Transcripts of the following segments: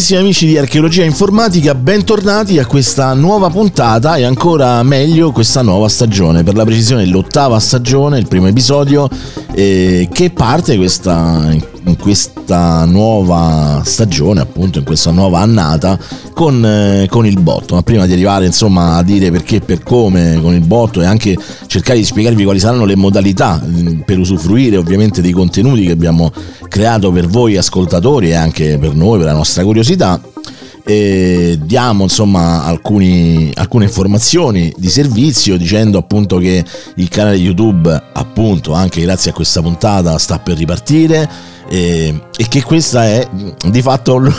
Carissimi amici di Archeologia Informatica, bentornati a questa nuova puntata e ancora meglio questa nuova stagione, per la precisione l'ottava stagione, il primo episodio. Eh, che parte questa, in questa nuova stagione, appunto in questa nuova annata con, eh, con, il botto. Ma prima di arrivare insomma a dire perché e per come con il botto e anche cercare di spiegarvi quali saranno le modalità mm, per usufruire ovviamente dei contenuti che abbiamo creato per voi ascoltatori e anche per noi, per la nostra curiosità, e diamo insomma alcuni, alcune informazioni di servizio dicendo appunto che il canale YouTube appunto anche grazie a questa puntata sta per ripartire e, e che questa è di fatto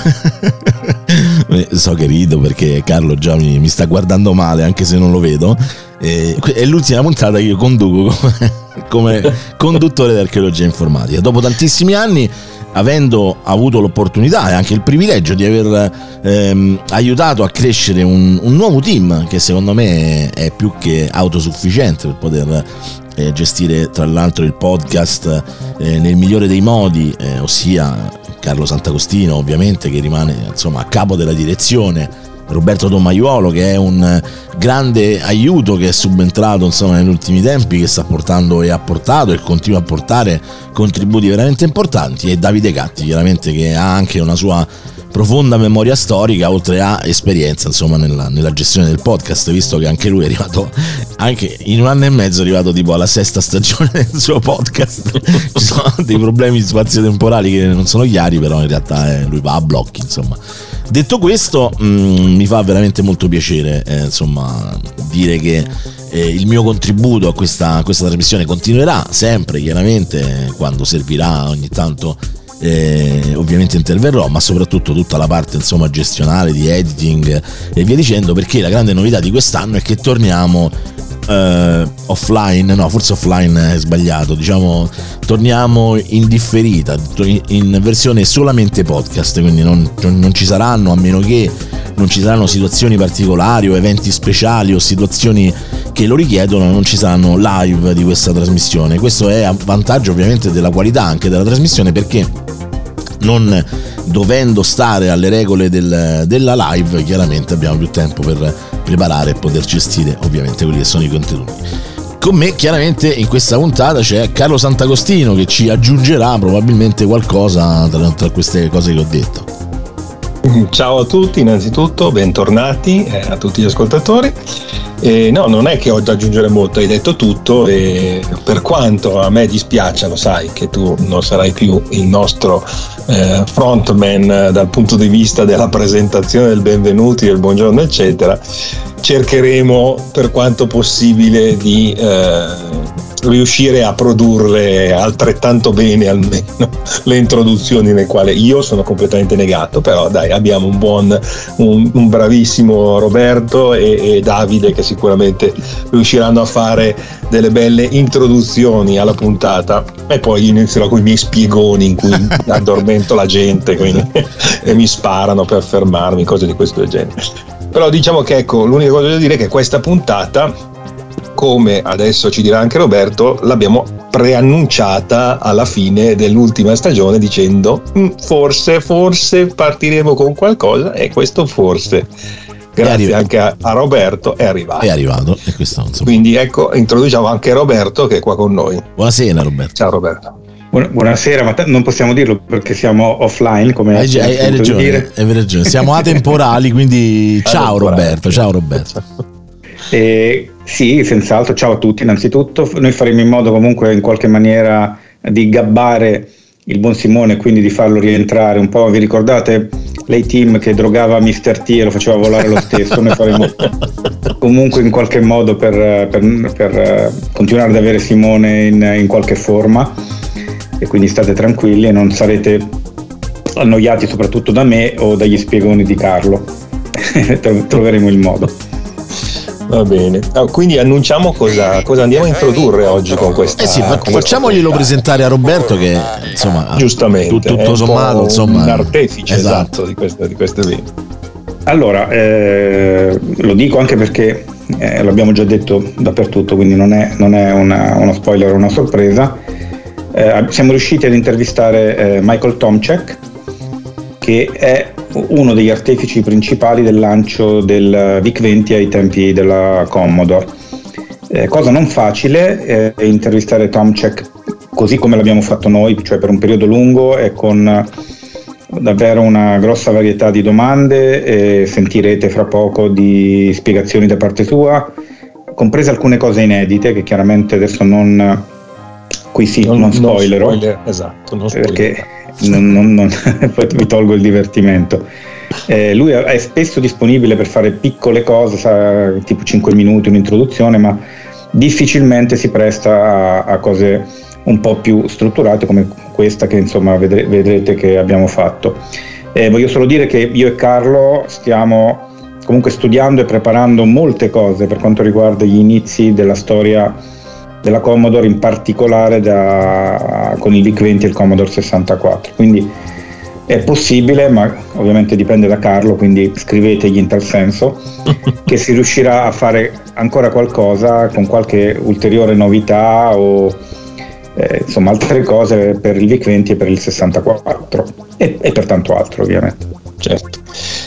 so che rido perché Carlo già mi, mi, sta guardando male anche se non lo vedo. E, è l'ultima puntata che io conduco come, come conduttore di archeologia informatica. Dopo tantissimi anni avendo avuto l'opportunità e anche il privilegio di aver ehm, aiutato a crescere un, un, nuovo team che secondo me è più che autosufficiente per poter eh, gestire tra l'altro il podcast eh, nel migliore dei modi, eh, ossia Carlo Sant'Agostino ovviamente che rimane insomma a capo della direzione Roberto Domaiuolo che è un grande aiuto che è subentrato insomma, negli ultimi tempi che sta portando e ha portato e continua a portare contributi veramente importanti e Davide Gatti chiaramente che ha anche una sua profonda memoria storica oltre a esperienza insomma nella, nella, gestione del podcast visto che anche lui è arrivato anche in un anno e mezzo è arrivato tipo alla sesta stagione del suo podcast. Ci sono dei problemi spazio-temporali che non sono chiari però in realtà eh, lui va a blocchi insomma. Detto questo mh, mm, mi fa veramente molto piacere eh, insomma dire che eh, il mio contributo a questa, a questa trasmissione continuerà sempre chiaramente quando servirà ogni tanto eh, ovviamente interverrò, ma soprattutto tutta la parte insomma, gestionale di editing e via dicendo, perché la grande novità di quest'anno è che torniamo Uh, offline, no, forse offline è sbagliato, diciamo, torniamo in differita, in versione solamente podcast, quindi non, non, ci saranno, a meno che non ci saranno situazioni particolari o eventi speciali o situazioni che lo richiedono, non ci saranno live di questa trasmissione. Questo è a vantaggio ovviamente della qualità anche della trasmissione perché non dovendo stare alle regole del, della live, chiaramente abbiamo più tempo per preparare e poter gestire ovviamente quelli che sono i contenuti. Con me chiaramente in questa puntata c'è Carlo Sant'Agostino che ci aggiungerà probabilmente qualcosa tra, tra queste cose che ho detto. Ciao a tutti, innanzitutto bentornati eh, a tutti gli ascoltatori. Eh, no, non è che ho da aggiungere molto, hai detto tutto e per quanto a me dispiace, lo sai che tu non sarai più il nostro eh, frontman dal punto di vista della presentazione del benvenuti, del buongiorno eccetera, cercheremo per quanto possibile di eh, riuscire a produrre altrettanto bene almeno le introduzioni nelle quali io sono completamente negato, però dai abbiamo un buon, un, un bravissimo Roberto e, e, Davide che sicuramente riusciranno a fare delle belle introduzioni alla puntata e poi inizierò con i miei spiegoni in cui addormento la gente quindi, e mi sparano per fermarmi, cose di questo genere. Però diciamo che ecco, l'unica cosa da dire è che questa puntata come adesso ci dirà anche Roberto, l'abbiamo preannunciata alla fine dell'ultima stagione dicendo mm, forse, forse partiremo con qualcosa e questo forse grazie anche a, a, Roberto è arrivato. È arrivato e questo, Quindi ecco, introduciamo anche Roberto che è qua con noi. Buonasera Roberto. Ciao Roberto. Buonasera, ma t- non possiamo dirlo perché siamo offline. Come hai, hai, hai ragione, hai ragione, siamo atemporali, quindi ciao Roberto, ciao Roberto. E sì, senz'altro. Ciao a tutti innanzitutto. Noi faremo in modo comunque in qualche maniera di gabbare il buon Simone e quindi di farlo rientrare un po'. Vi ricordate lei team che drogava Mr. T e lo faceva volare lo stesso? Noi faremo comunque in qualche modo per, per, per continuare ad avere Simone in, in qualche forma e quindi state tranquilli e non sarete annoiati soprattutto da me o dagli spiegoni di Carlo. Troveremo il modo. Va bene, ah, quindi annunciamo cosa, cosa, andiamo a introdurre oggi con questa. Eh sì, fa, facciamoglielo presentare a Roberto che insomma, giustamente, tutto, tutto sommato, insomma, un artefice esatto, esatto di, questo, di questo evento. Allora, eh, lo dico anche perché eh, l'abbiamo già detto dappertutto, quindi non è, non è una, uno spoiler o una sorpresa. Eh, siamo riusciti ad intervistare eh, Michael Tomczek, che è uno degli artefici principali del lancio del VIC-20 ai tempi della Commodore. Eh, cosa non facile eh, intervistare Tomczek così come l'abbiamo fatto noi, cioè per un periodo lungo e con davvero una grossa varietà di domande e sentirete fra poco di spiegazioni da parte sua, comprese alcune cose inedite che chiaramente adesso non qui sì, non, non spoilerò. Non spoiler, esatto, non spoiler. Perché non, non, non poi vi tolgo il divertimento. Eh, lui è spesso disponibile per fare piccole cose, sa, tipo 5 minuti, un'introduzione, ma difficilmente si presta a, a cose un po' più strutturate come questa che insomma vedre, vedrete che abbiamo fatto. Eh, voglio solo dire che io e Carlo stiamo comunque studiando e preparando molte cose per quanto riguarda gli inizi della storia della Commodore, in particolare da, con il VIC-20 e il Commodore 64. Quindi è possibile, ma ovviamente dipende da Carlo, quindi scrivetegli in tal senso, che si riuscirà a fare ancora qualcosa con qualche ulteriore novità o eh, insomma altre cose per il VIC-20 e per il 64 e, e per tanto altro ovviamente. Certo.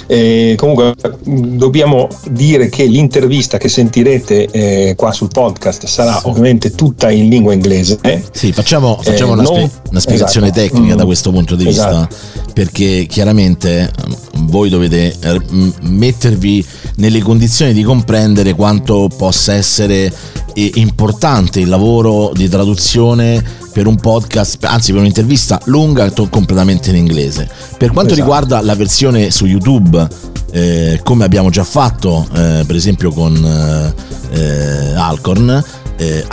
Eh, comunque dobbiamo dire che l'intervista che sentirete eh, qua sul podcast sarà ovviamente tutta in lingua inglese. Sì, facciamo, facciamo eh, una, non... spie- una, spiegazione esatto. tecnica mm. da questo punto di vista, esatto. perché chiaramente mm, voi dovete eh, mettervi nelle condizioni di comprendere quanto possa essere importante il lavoro di traduzione per un podcast, anzi per un'intervista lunga completamente in inglese. Per quanto esatto. riguarda la versione su YouTube, eh, come abbiamo già fatto eh, per esempio con eh, Alcorn, eh,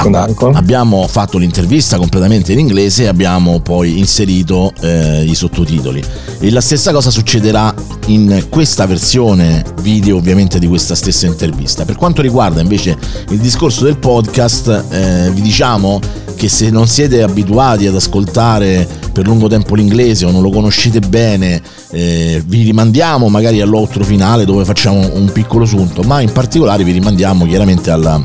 abbiamo fatto l'intervista completamente in inglese e abbiamo poi inserito eh, i sottotitoli. E la stessa cosa succederà in questa versione video ovviamente di questa stessa intervista. Per quanto riguarda invece il discorso del podcast, eh, vi diciamo che se non siete abituati ad ascoltare per lungo tempo l'inglese o non lo conoscete bene, eh, vi rimandiamo magari all'outro finale dove facciamo un piccolo sunto, ma in particolare vi rimandiamo chiaramente alla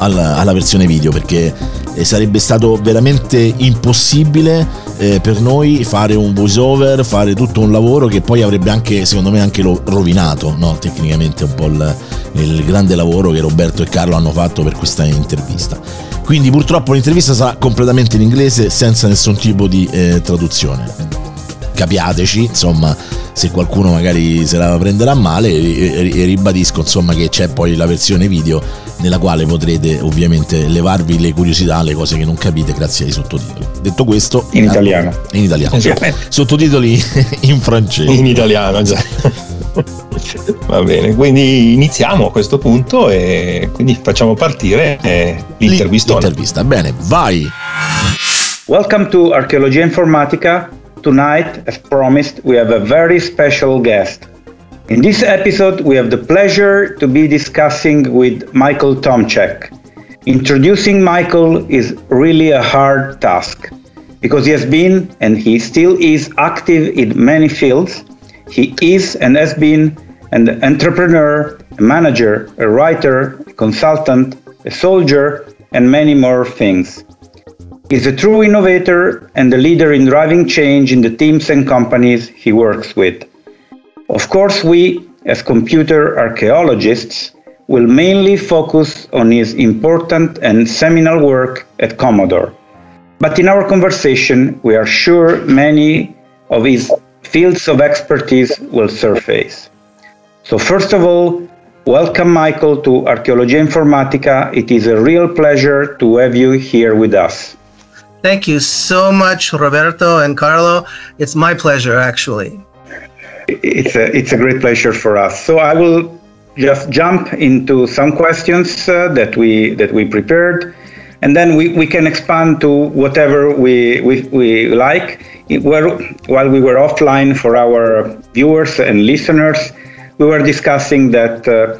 alla, alla versione video perché eh, sarebbe stato veramente impossibile eh, per noi fare un voice over, fare tutto un lavoro che poi avrebbe anche, secondo me, anche rovinato no? tecnicamente un po' il, il grande lavoro che Roberto e Carlo hanno fatto per questa intervista. Quindi purtroppo l'intervista sarà completamente in inglese senza nessun tipo di eh, traduzione. Capiateci, insomma, se qualcuno magari se la prenderà male e, ribadisco insomma che c'è poi la versione video nella quale potrete ovviamente levarvi le curiosità, le cose che non capite grazie ai sottotitoli. Detto questo, in italiano. In italiano. Sottotitoli in francese. In italiano, già. Va bene, quindi iniziamo a questo punto e quindi facciamo partire eh, l'intervista. L'intervista, bene, vai. Welcome to Archeologia Informatica. Tonight, as promised, we have a very special guest. In this episode, we have the pleasure to be discussing with Michael Tomczyk. Introducing Michael is really a hard task because he has been and he still is active in many fields. He is and has been an entrepreneur, a manager, a writer, a consultant, a soldier, and many more things. He's a true innovator and a leader in driving change in the teams and companies he works with. Of course, we, as computer archaeologists, will mainly focus on his important and seminal work at Commodore. But in our conversation, we are sure many of his fields of expertise will surface. So, first of all, welcome, Michael, to Archeologia Informatica. It is a real pleasure to have you here with us. Thank you so much, Roberto and Carlo. It's my pleasure, actually it's a it's a great pleasure for us. So I will just jump into some questions uh, that we that we prepared, and then we, we can expand to whatever we we, we like. Where, while we were offline for our viewers and listeners, we were discussing that uh,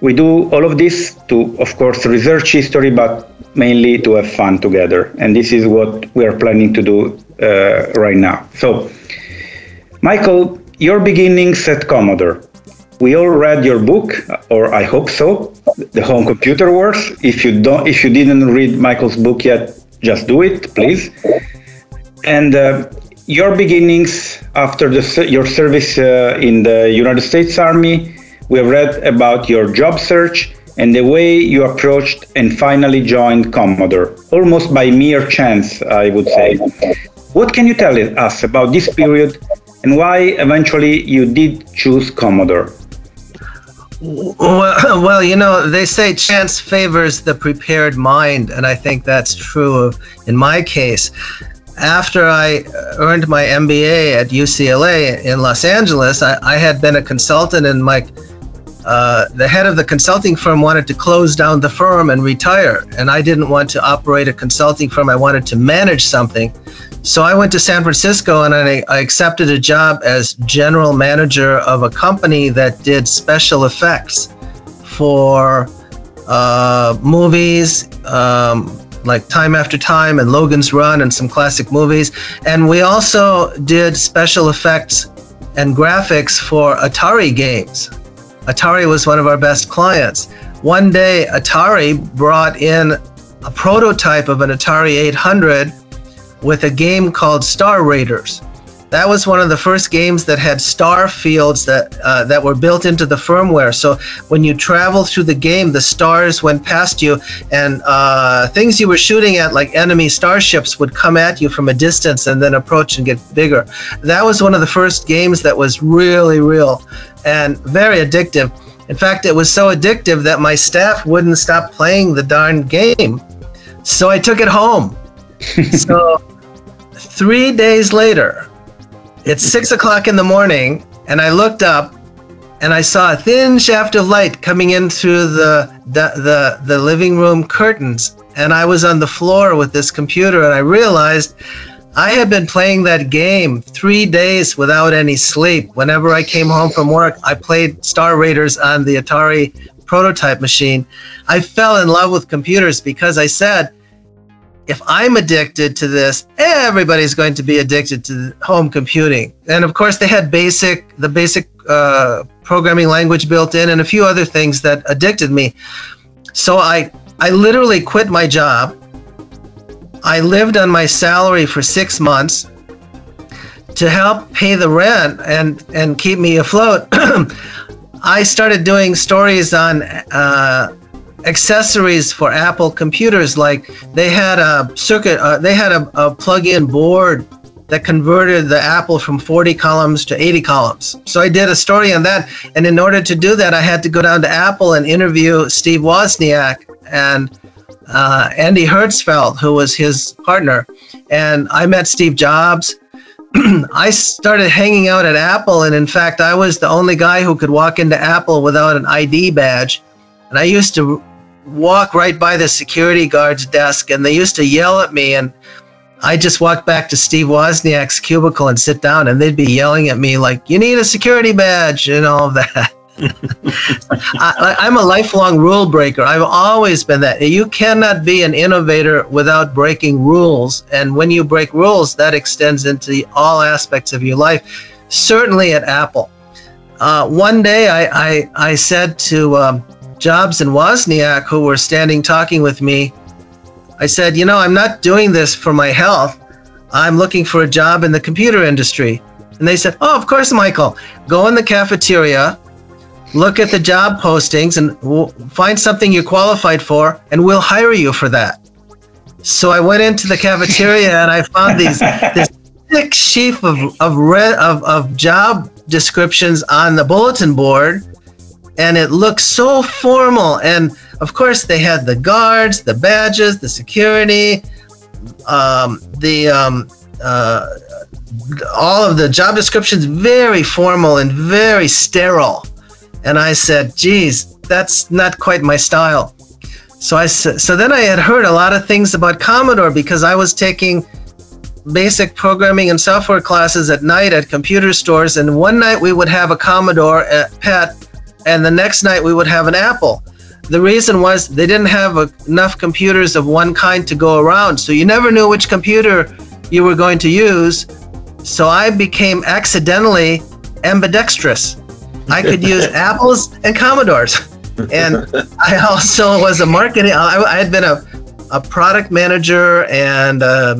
we do all of this to, of course, research history, but mainly to have fun together. And this is what we are planning to do uh, right now. So, Michael, your beginnings at Commodore. we all read your book, or I hope so, The Home Computer Wars. If you don't, if you didn't read Michael's book yet, just do it, please. And uh, your beginnings after the, your service uh, in the United States Army, we have read about your job search and the way you approached and finally joined Commodore, almost by mere chance, I would say. What can you tell us about this period and why eventually you did choose Commodore? Well, well, you know, they say chance favors the prepared mind, and I think that's true of, in my case. After I earned my MBA at UCLA in Los Angeles, I, I had been a consultant, and my uh, the head of the consulting firm wanted to close down the firm and retire, and I didn't want to operate a consulting firm. I wanted to manage something. So I went to San Francisco and I, I accepted a job as general manager of a company that did special effects for uh, movies um, like Time After Time and Logan's Run and some classic movies. And we also did special effects and graphics for Atari games. Atari was one of our best clients. One day, Atari brought in a prototype of an Atari 800 with a game called Star Raiders. That was one of the first games that had star fields that uh, that were built into the firmware. So when you travel through the game, the stars went past you, and uh, things you were shooting at, like enemy starships, would come at you from a distance and then approach and get bigger. That was one of the first games that was really real and very addictive. In fact, it was so addictive that my staff wouldn't stop playing the darn game. So I took it home. so three days later, it's six o'clock in the morning, and I looked up and I saw a thin shaft of light coming in through the, the, the, the living room curtains. And I was on the floor with this computer, and I realized I had been playing that game three days without any sleep. Whenever I came home from work, I played Star Raiders on the Atari prototype machine. I fell in love with computers because I said, if I'm addicted to this, everybody's going to be addicted to home computing. And of course, they had basic, the basic uh, programming language built in, and a few other things that addicted me. So I, I literally quit my job. I lived on my salary for six months to help pay the rent and and keep me afloat. I started doing stories on uh, accessories for Apple computers. Like they had a circuit, uh, they had a, a plug-in board that converted the Apple from 40 columns to 80 columns. So I did a story on that, and in order to do that, I had to go down to Apple and interview Steve Wozniak and uh, Andy Hertzfeld, who was his partner, and I met Steve Jobs. I started hanging out at Apple, and in fact, I was the only guy who could walk into Apple without an ID badge. And I used to walk right by the security guard's desk and they used to yell at me and I just walked back to Steve Wozniak's cubicle and sit down and they'd be yelling at me like, you need a security badge and all of that. I, I'm a lifelong rule breaker. I've always been that. You cannot be an innovator without breaking rules. And when you break rules, that extends into all aspects of your life, certainly at Apple. Uh, one day I, I, I said to um, Jobs and Wozniak, who were standing talking with me, I said, You know, I'm not doing this for my health. I'm looking for a job in the computer industry. And they said, Oh, of course, Michael. Go in the cafeteria, look at the job postings, and find something you're qualified for, and we'll hire you for that. So I went into the cafeteria and I found these this thick sheaf of of, red, of of job descriptions on the bulletin board and it looked so formal. And of course, they had the guards, the badges, the security, um, the um, uh, all of the job descriptions very formal and very sterile. And I said, "Geez, that's not quite my style." So I so then I had heard a lot of things about Commodore because I was taking basic programming and software classes at night at computer stores, and one night we would have a Commodore at PET and the next night we would have an apple. The reason was they didn't have a, enough computers of one kind to go around, so you never knew which computer you were going to use. So I became accidentally ambidextrous. I could use Apples and Commodores. And I also was a marketing, I, I had been a, a product manager and a,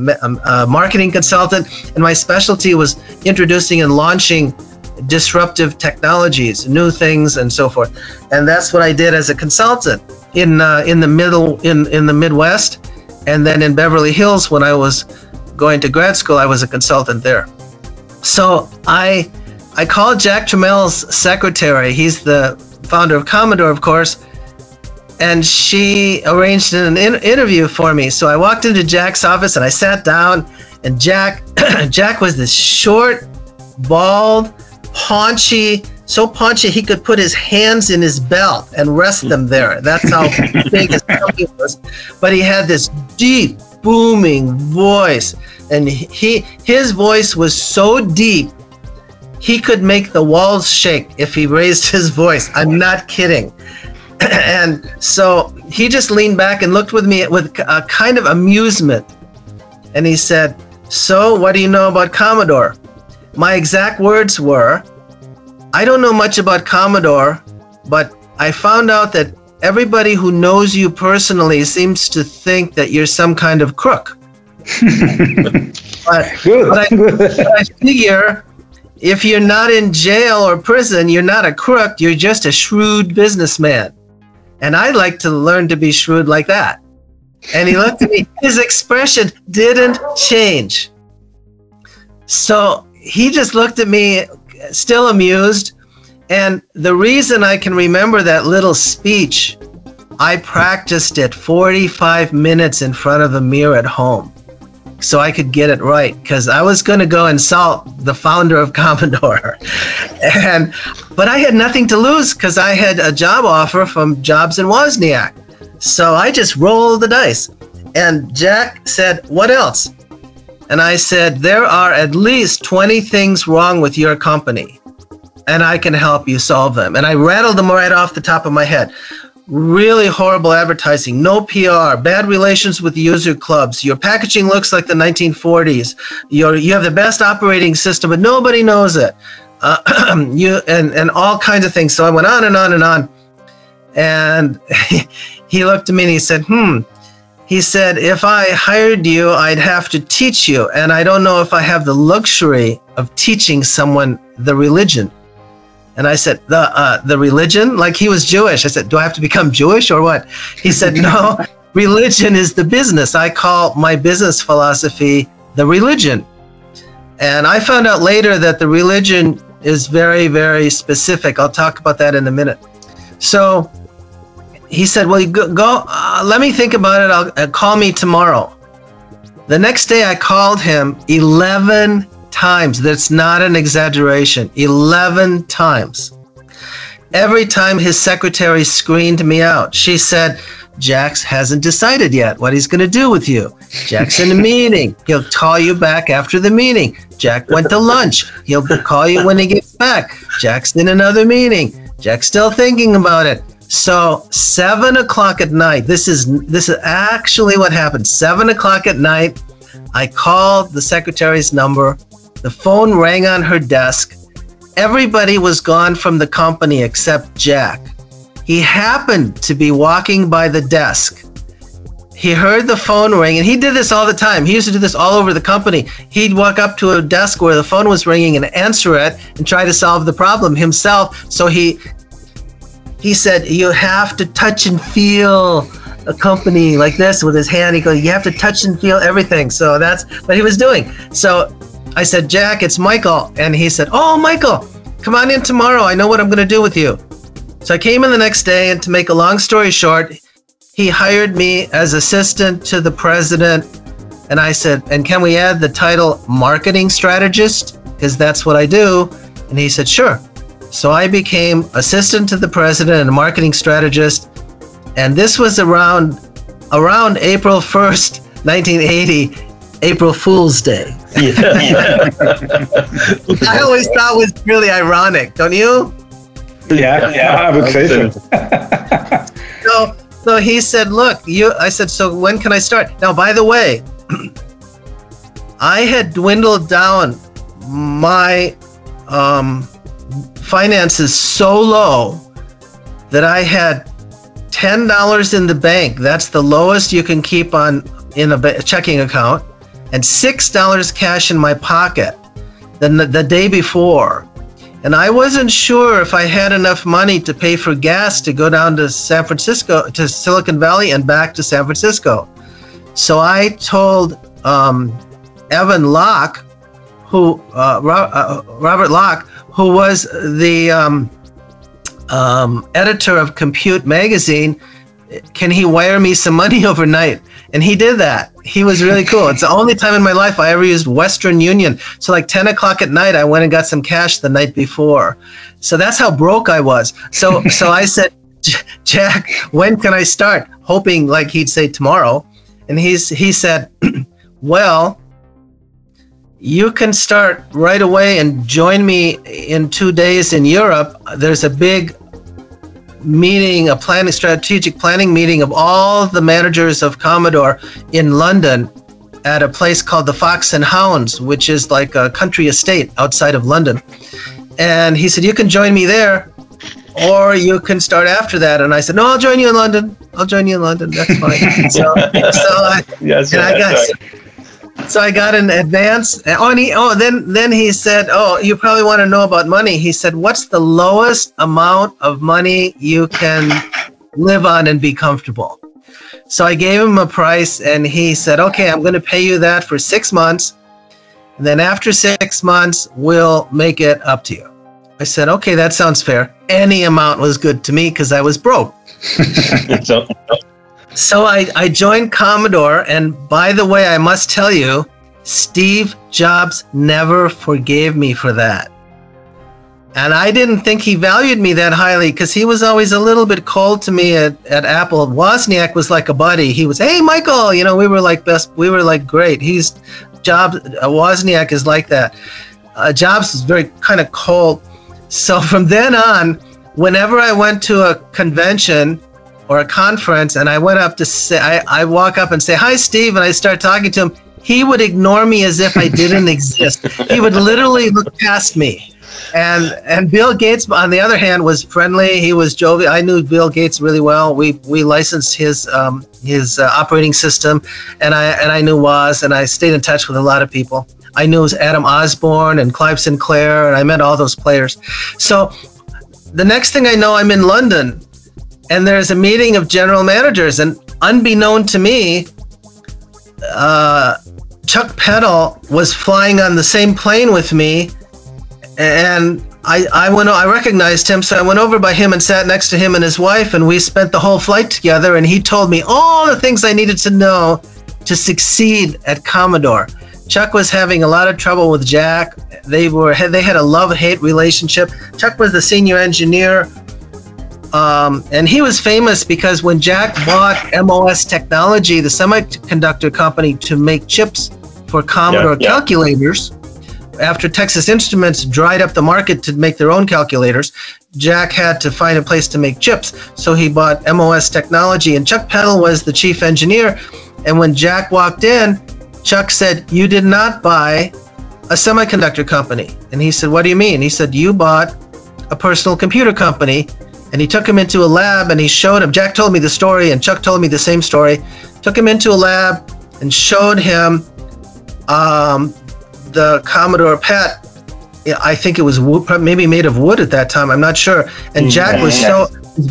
a marketing consultant, and my specialty was introducing and launching disruptive technologies, new things, and so forth. And that's what I did as a consultant in uh, in the middle in in the Midwest, and then in Beverly Hills when I was going to grad school, I was a consultant there. So I I called Jack Tramiel's secretary. He's the founder of Commodore, of course. And she arranged an in- interview for me. So I walked into Jack's office and I sat down. And Jack, Jack was this short, bald, paunchy, so paunchy he could put his hands in his belt and rest them there. That's how big his tummy was. But he had this deep, booming voice, and he his voice was so deep he could make the walls shake if he raised his voice. I'm not kidding. and so he just leaned back and looked with me with a kind of amusement. And he said, So, what do you know about Commodore? My exact words were, I don't know much about Commodore, but I found out that everybody who knows you personally seems to think that you're some kind of crook. but, but I, but I figure if you're not in jail or prison, you're not a crook, you're just a shrewd businessman. And I'd like to learn to be shrewd like that. And he looked at me, his expression didn't change. So he just looked at me, still amused. And the reason I can remember that little speech, I practiced it 45 minutes in front of a mirror at home so I could get it right because I was going to go insult the founder of Commodore. and but I had nothing to lose because I had a job offer from Jobs and Wozniak. So I just rolled the dice. And Jack said, "What else?" And I said, "There are at least 20 things wrong with your company." And I can help you solve them. And I rattled them right off the top of my head really horrible advertising, no PR, bad relations with user clubs. Your packaging looks like the 1940s. You're, you have the best operating system, but nobody knows it. Uh, you and and all kinds of things. So I went on and on and on, and he looked at me and he said, "Hmm." He said, "If I hired you, I'd have to teach you, and I don't know if I have the luxury of teaching someone the religion." And I said, the uh, the religion, like he was Jewish. I said, do I have to become Jewish or what? He said, no, religion is the business. I call my business philosophy the religion. And I found out later that the religion is very, very specific. I'll talk about that in a minute. So he said, well, go, go uh, let me think about it. I'll uh, call me tomorrow. The next day I called him 11 times. That's not an exaggeration. 11 times. Every time his secretary screened me out, she said, Jack's hasn't decided yet what he's going to do with you. Jack's in a meeting. He'll call you back after the meeting. Jack went to lunch. He'll call you when he gets back. Jack's in another meeting. Jack's still thinking about it. So seven o'clock at night. This is this is actually what happened. Seven o'clock at night. I called the secretary's number. The phone rang on her desk. Everybody was gone from the company except Jack. He happened to be walking by the desk. He heard the phone ring, and he did this all the time. He used to do this all over the company. He'd walk up to a desk where the phone was ringing and answer it and try to solve the problem himself. So he he said, "You have to touch and feel a company like this with his hand." He goes, "You have to touch and feel everything." So that's what he was doing. So I said, Jack, it's Michael. And he said, Oh, Michael, come on in tomorrow. I know what I'm going to do with you. So I came in the next day, and to make a long story short, he hired me as assistant to the president. And I said, And can we add the title marketing strategist? Because that's what I do. And he said, Sure. So I became assistant to the president and marketing strategist. And this was around around April 1st, 1980, April Fool's Day. Yeah. I always thought was really ironic, don't you? Yeah, yeah, I would say so. So, so he said, "Look, you." I said, "So when can I start?" Now, by the way, I had dwindled down my um, finances so low that I had ten dollars in the bank. That's the lowest you can keep on in a checking account, and six dollars cash in my pocket. The, the day before, and I wasn't sure if I had enough money to pay for gas to go down to San Francisco, to Silicon Valley, and back to San Francisco. So I told um, Evan Locke, who uh, uh, Robert Lock, who was the um, um, editor of Compute magazine, can he wire me some money overnight? And he did that. He was really cool. It's the only time in my life I ever used Western Union. So like 10 o'clock at night, I went and got some cash the night before. So that's how broke I was. So so I said, Jack, when can I start? Hoping like he'd say tomorrow. And he's he said, Well, you can start right away and join me in two days in Europe. There's a big meeting, a planning strategic planning meeting of all the managers of Commodore in London at a place called the Fox and Hounds, which is like a country estate outside of London. And he said, You can join me there, or you can start after that. And I said, No, I'll join you in London. I'll join you in London. That's fine. so, so I, Yes, and I yes, got so I got an advance. Oh, and he, oh, then then he said, "Oh, you probably want to know about money." He said, "What's the lowest amount of money you can live on and be comfortable?" So I gave him a price, and he said, "Okay, I'm going to pay you that for six months, and then after six months, we'll make it up to you." I said, "Okay, that sounds fair. Any amount was good to me because I was broke." So, So I, I joined Commodore, and by the way, I must tell you, Steve Jobs never forgave me for that. And I didn't think he valued me that highly because he was always a little bit cold to me at, at Apple. Wozniak was like a buddy. He was, hey, Michael, you know, we were like best, we were like great. He's Jobs, uh, Wozniak is like that. Uh, Jobs is very kind of cold. So from then on, whenever I went to a convention, or a conference and I went up to say, I, I walk up and say, Hi, Steve, and I start talking to him, he would ignore me as if I didn't exist. He would literally look past me. And and Bill Gates, on the other hand, was friendly. He was jovial. I knew Bill Gates really well. We we licensed his um, his uh, operating system, and I and I knew Woz, and I stayed in touch with a lot of people. I knew Adam Osborne and Clive Sinclair, and I met all those players. So the next thing I know, I'm in London and there's a meeting of general managers and unbeknown to me uh, chuck peddle was flying on the same plane with me and I, I went I recognized him so I went over by him and sat next to him and his wife and we spent the whole flight together and he told me all the things I needed to know to succeed at Commodore. Chuck was having a lot of trouble with Jack. They were they had a love-hate relationship. Chuck was the senior engineer um, and he was famous because when Jack bought MOS Technology, the semiconductor company, to make chips for Commodore Yeah, yeah. calculators, after Texas Instruments dried up the market to make their own calculators, Jack had to find a place to make chips. So he bought MOS Technology, and Chuck Peddle was the chief engineer. And when Jack walked in, Chuck said, You did not buy a semiconductor company. And he said, What do you mean? He said, You bought a personal computer company and he took him into a lab and he showed him. Jack told me the story and chuck told me the same story. Took him into a lab and showed him um, the commodore pet i think it was wood, maybe made of wood at that time. I'm not sure. And jack was so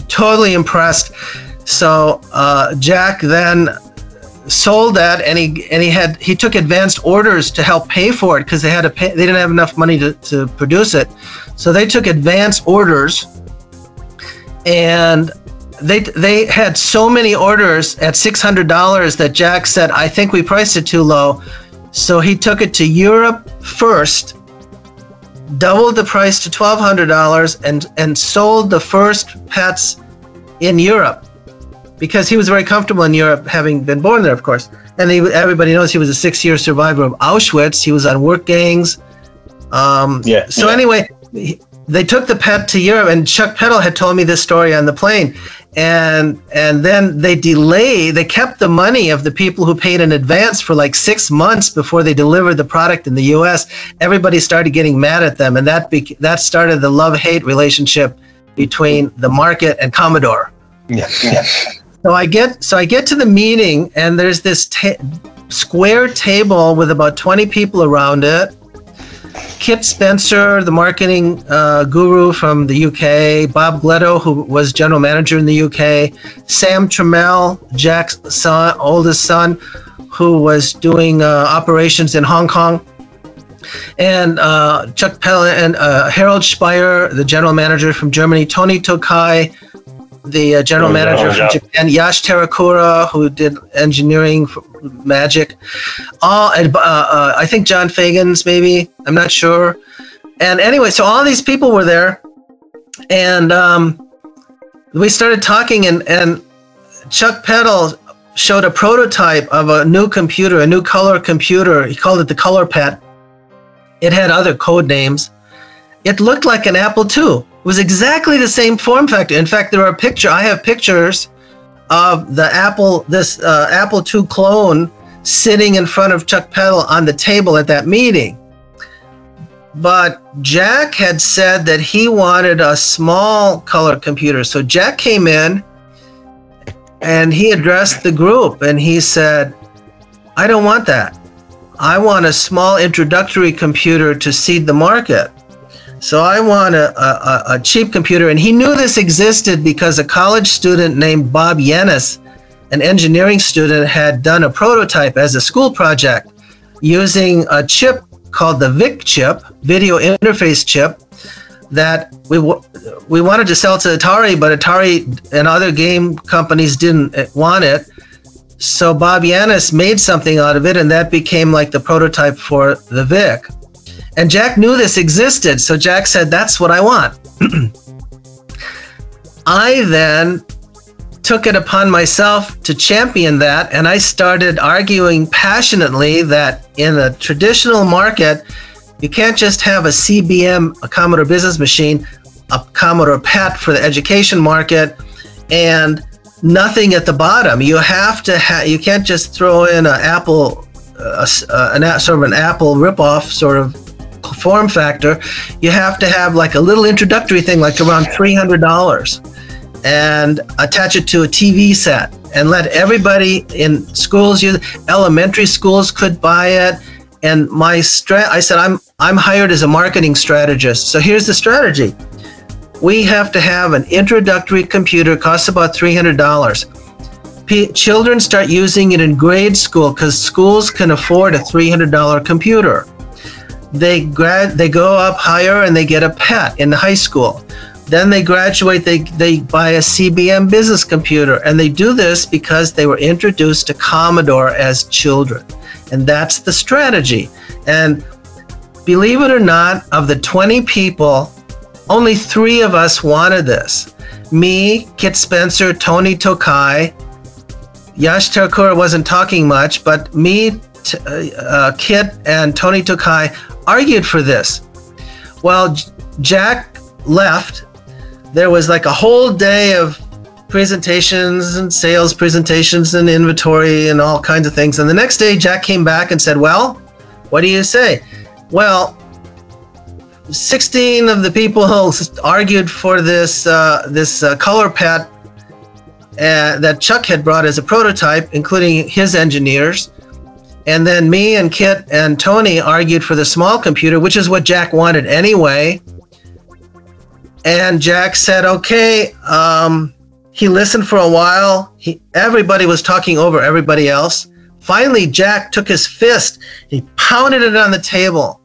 totally impressed. So uh, jack then sold that and he and he had he took advanced orders to help pay for it because they had to pay they didn't have enough money to, to produce it. So they took advance orders and they they had so many orders at six hundred dollars that Jack said, "I think we priced it too low," so he took it to Europe first, doubled the price to twelve hundred dollars, and and sold the first pets in Europe because he was very comfortable in Europe, having been born there, of course. And he, everybody knows he was a six-year survivor of Auschwitz. He was on work gangs. Um, Yeah, So yeah. anyway, he- they took the pet to Europe, and Chuck Peddle had told me this story on the plane. and and then they delay they kept the money of the people who paid in advance for like six months before they delivered the product in the us everybody started getting mad at them and that bec that started the love-hate relationship between the market and commodore Yeah, yeah. so i get so i get to the meeting and there's this ta- square table with about 20 people around it Kit Spencer, the marketing uh, guru from the UK, Bob Gleadow, who was general manager in the UK, Sam Tramiel, Jack's son, oldest son, who was doing uh, operations in Hong Kong, and uh, Chuck Peddle and uh, Harold Speyer, the general manager from Germany, Tony Tokai, the uh, general Oh, manager yeah, from yeah. Japan, Yash Terakura, who did engineering for Magic. All, and, uh, uh, I think John Feagans maybe. I'm not sure. And anyway, so all these people were there, and um, we started talking, and and Chuck Peddle showed a prototype of a new computer, a new color computer. He called it the Color Pet. It had other code names. It looked like an Apple II. It was exactly the same form factor. In fact, there are picture. I have pictures of the Apple, this uh, Apple II clone, sitting in front of Chuck Peddle on the table at that meeting. But Jack had said that he wanted a small color computer. So Jack came in and he addressed the group and he said, I don't want that. I want a small introductory computer to seed the market. So I want a, a, a cheap computer. And he knew this existed because a college student named Bob Yannes, an engineering student, had done a prototype as a school project using a chip called the VIC chip, video interface chip, that we w- we wanted to sell to Atari, but Atari and other game companies didn't uh, want it. So Bob Yannes made something out of it, and that became like the prototype for the VIC. And Jack knew this existed, so Jack said, "That's what I want." I then took it upon myself to champion that, and I started arguing passionately that in a traditional market, you can't just have a CBM, a Commodore Business Machine, a Commodore PET for the education market, and nothing at the bottom. You have to have. You can't just throw in an Apple, uh, uh, an a- sort of an Apple ripoff sort of form factor. You have to have like a little introductory thing, like around three hundred dollars, and attach it to a TV set, and let everybody in schools use. Elementary schools could buy it. And my strat, I said, I'm I'm hired as a marketing strategist. So here's the strategy we have to have an introductory computer costs about $300 P- children start using it in grade school because schools can afford a $300 computer they grad they go up higher and they get a pet in high school then they graduate they, they buy a cbm business computer and they do this because they were introduced to commodore as children and that's the strategy and believe it or not of the 20 people only three of us wanted this. Me, Kit Spencer, Tony Tokai. Yash Terakura wasn't talking much, but me, t- uh, Kit, and Tony Tokai argued for this. Well, Jack left. There was like a whole day of presentations and sales presentations and inventory and all kinds of things. And the next day, Jack came back and said, Well, what do you say? Well, 16 of the people argued for this uh, this uh, color pet uh, that Chuck had brought as a prototype, including his engineers, and then me and Kit and Tony argued for the small computer, which is what Jack wanted anyway. And Jack said, "Okay." Um, he listened for a while. He everybody was talking over everybody else. Finally, Jack took his fist, he pounded it on the table,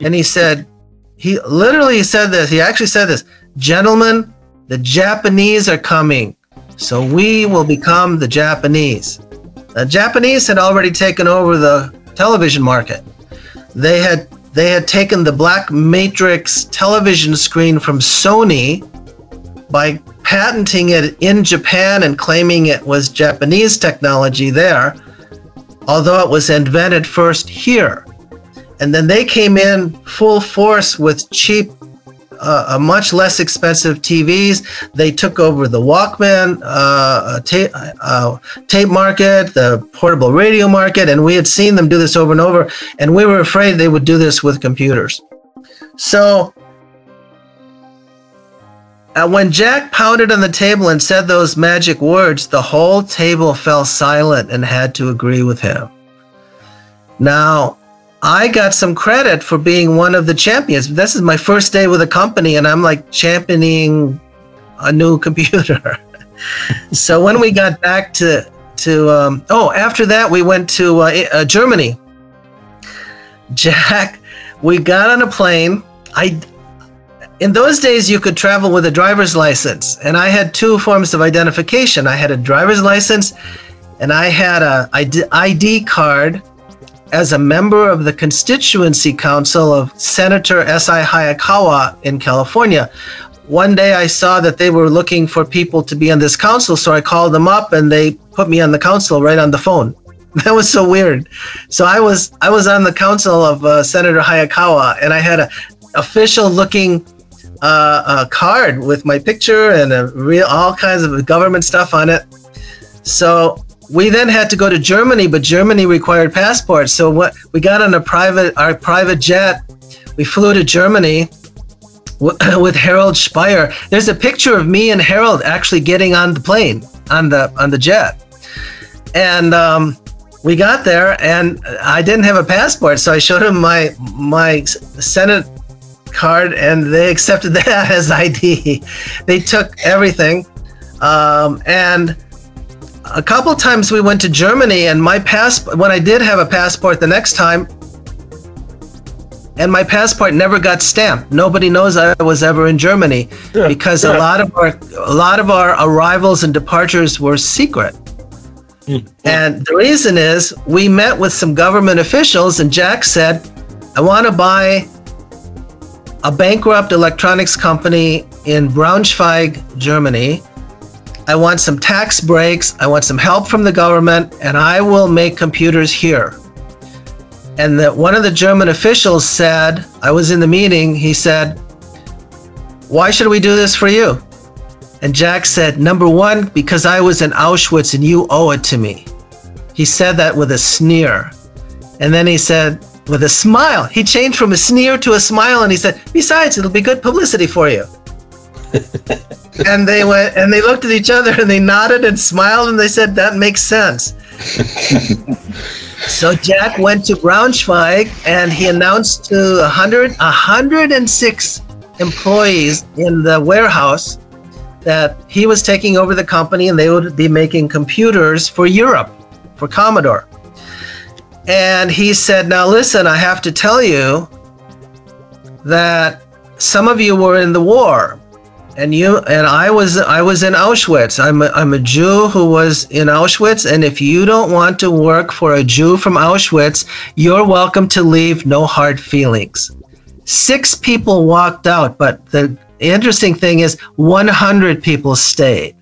and he said, he literally said this. He actually said this, gentlemen, the Japanese are coming, so we will become the Japanese. The Japanese had already taken over the television market. They had they had taken the black matrix television screen from Sony by patenting it in Japan and claiming it was Japanese technology there, although it was invented first here and then they came in full force with cheap uh, a much less expensive TVs. They took over the Walkman uh, tape, uh, tape market, the portable radio market, and we had seen them do this over and over. And we were afraid they would do this with computers. So uh, when Jack pounded on the table and said those magic words, the whole table fell silent and had to agree with him. Now, I got some credit for being one of the champions. This is my first day with a company, and I'm like championing a new computer. so when we got back to to um, oh, after that we went to uh, uh, Germany. Jack, we got on a plane. I in those days you could travel with a driver's license, and I had two forms of identification. I had a driver's license, and I had a ID card as a member of the constituency council of Senator S.I. Hayakawa in California. One day I saw that they were looking for people to be on this council, so I called them up and they put me on the council right on the phone. That was so weird. So I was I was on the council of uh, Senator Hayakawa, and I had a official looking uh, a card with my picture and real all kinds of government stuff on it. So we then had to go to Germany, but Germany required passports. So what we got on a private our private jet. We flew to Germany with Harold Speyer. There's a picture of me and Harold actually getting on the plane on the on the jet, and um, we got there, and I didn't have a passport, so I showed him my my Senate card, and they accepted that as ID. They took everything, um, and a couple times we went to Germany, and my pass when I did have a passport the next time, and my passport never got stamped. Nobody knows I was ever in Germany yeah, because yeah. a lot of our a lot of our arrivals and departures were secret. Mm. And the reason is we met with some government officials, and Jack said, "I want to buy a bankrupt electronics company in Braunschweig, Germany." I want some tax breaks, I want some help from the government, and I will make computers here. And that one of the German officials said, I was in the meeting, he said, Why should we do this for you? And Jack said, Number one, because I was in Auschwitz and you owe it to me. He said that with a sneer. And then he said, with a smile, he changed from a sneer to a smile and he said, Besides, it'll be good publicity for you. And they went and they looked at each other and they nodded and smiled and they said that makes sense. so Jack went to Braunschweig and he announced to 100 106 employees in the warehouse that he was taking over the company and they would be making computers for Europe for Commodore. And he said, "Now listen, I have to tell you that some of you were in the war and you and I was I was in Auschwitz. I'm a, I'm a Jew who was in Auschwitz, and if you don't want to work for a Jew from Auschwitz, you're welcome to leave. No hard feelings. Six people walked out, but the interesting thing is 100 people stayed.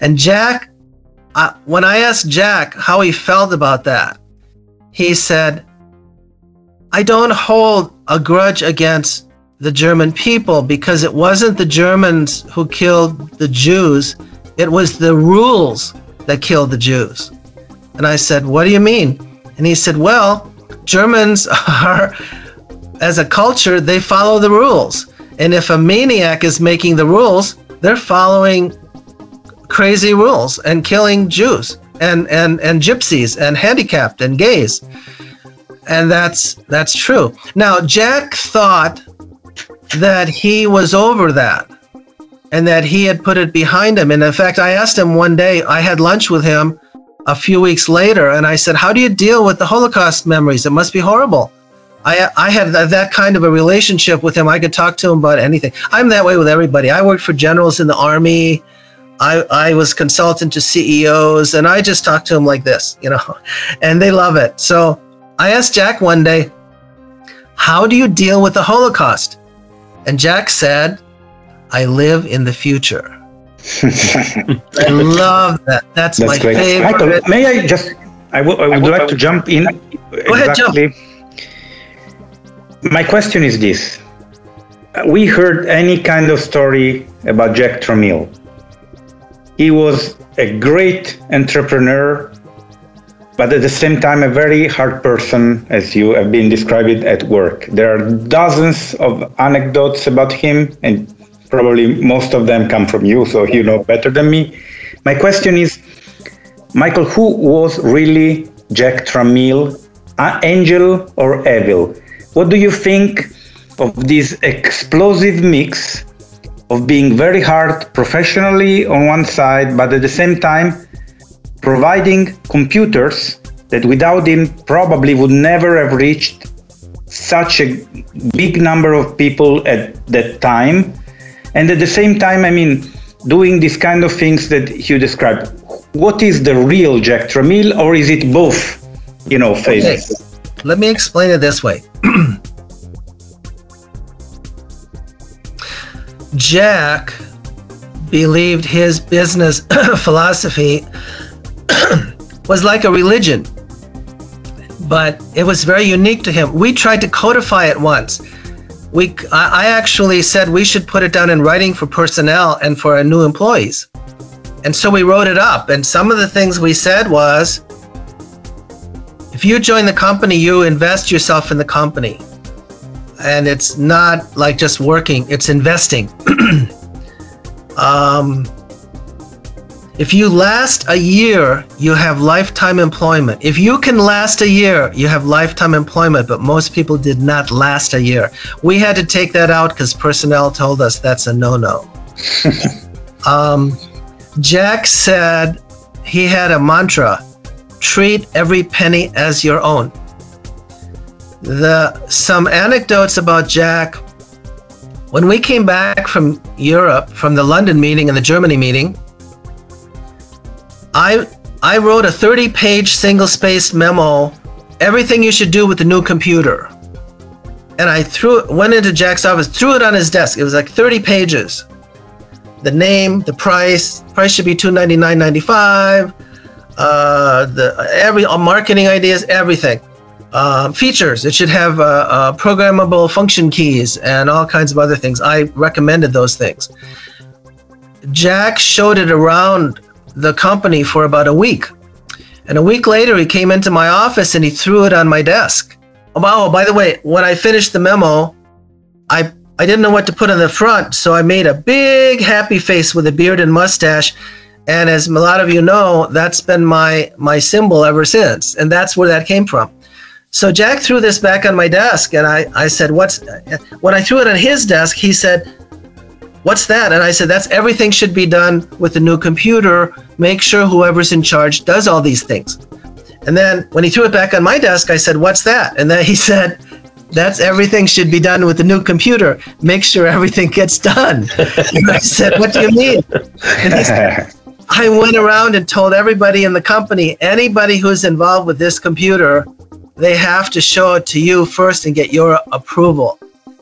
And Jack, uh, when I asked Jack how he felt about that, he said, "I don't hold a grudge against." The German people because it wasn't the Germans who killed the Jews, it was the rules that killed the Jews. And I said, What do you mean? And he said, Well, Germans are, as a culture, they follow the rules. And if a maniac is making the rules, they're following crazy rules and killing Jews and, and, and gypsies and handicapped and gays. And that's that's true. Now Jack thought that he was over that and that he had put it behind him. And in fact, I asked him one day, I had lunch with him a few weeks later, and I said, How do you deal with the Holocaust memories? It must be horrible. I, I had that kind of a relationship with him. I could talk to him about anything. I'm that way with everybody. I worked for generals in the army. I, I was consultant to CEOs, and I just talked to them like this, you know, and they love it. So I asked Jack one day, How do you deal with the Holocaust? And Jack said, I live in the future. I love that. That's, That's my great. favorite. Michael, may I just, I, w- I would I would like to jump in. Go exactly. ahead, jump. My question is this we heard any kind of story about Jack Tramiel. He was a great entrepreneur, but at the same time, a very hard person, as you have been described at work. There are dozens of anecdotes about him, and probably most of them come from you, so you know better than me. My question is, Michael, who was really Jack Tramiel, angel or evil? What do you think of this explosive mix of being very hard professionally on one side, but at the same time providing computers that without him probably would never have reached such a big number of people at that time. And at the same time, I mean, doing these kind of things that you described. What is the real Jack Tramiel, or is it both, you know, phases? Okay. Let me explain it this way. Jack believed his business philosophy was like a religion, but it was very unique to him. We tried to codify it once. We, I actually said we should put it down in writing for personnel and for our new employees. And so we wrote it up. And some of the things we said was if you join the company, you invest yourself in the company and it's not like just working, it's investing. um, if you last a year, you have lifetime employment. If you can last a year, you have lifetime employment, but most people did not last a year. We had to take that out because personnel told us that's a no no. um, Jack said he had a mantra treat every penny as your own the some anecdotes about Jack. When we came back from Europe, from the London meeting and the Germany meeting, I I wrote a 30-page single-spaced memo, everything you should do with the new computer. And I threw it, went into Jack's office, threw it on his desk. It was like 30 pages. The name, the price, price should be 299.95. Uh, the every uh, marketing ideas, everything uh, features. It should have uh, uh, programmable function keys and all kinds of other things. I recommended those things. Jack showed it around the company for about a week. And a week later, he came into my office and he threw it on my desk. Oh, by the way, when I finished the memo, I I didn't know what to put on the front, so I made a big happy face with a beard and mustache. And as a lot of you know, that's been my my symbol ever since, and that's where that came from. So Jack threw this back on my desk, and I, I said, What's when I threw it on his desk, he said, What's that? And I said, That's everything should be done with the new computer. Make sure whoever's in charge does all these things. And then when he threw it back on my desk, I said, What's that? And then he said, That's everything should be done with the new computer. Make sure everything gets done. and I said, What do you mean? And he said, I went around and told everybody in the company, anybody who's involved with this computer they have to show it to you first and get your approval.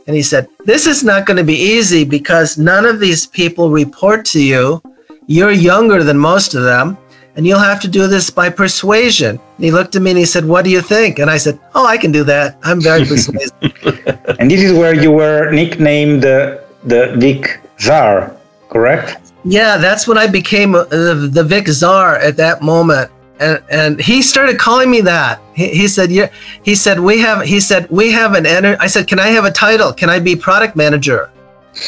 And he said, This is not going to be easy because none of these people report to you. You're younger than most of them, and you'll have to do this by persuasion. And he looked at me and he said, What do you think? And I said, Oh, I can do that. I'm very persuasive. and this is where you were nicknamed the, the Vic Czar, correct? Yeah, that's when I became uh, the, the Vic Czar at that moment and and he started calling me that. He, he said, "Yeah." He said, "We have." He said, "We have an." Ener-. I said, "Can I have a title? Can I be product manager?"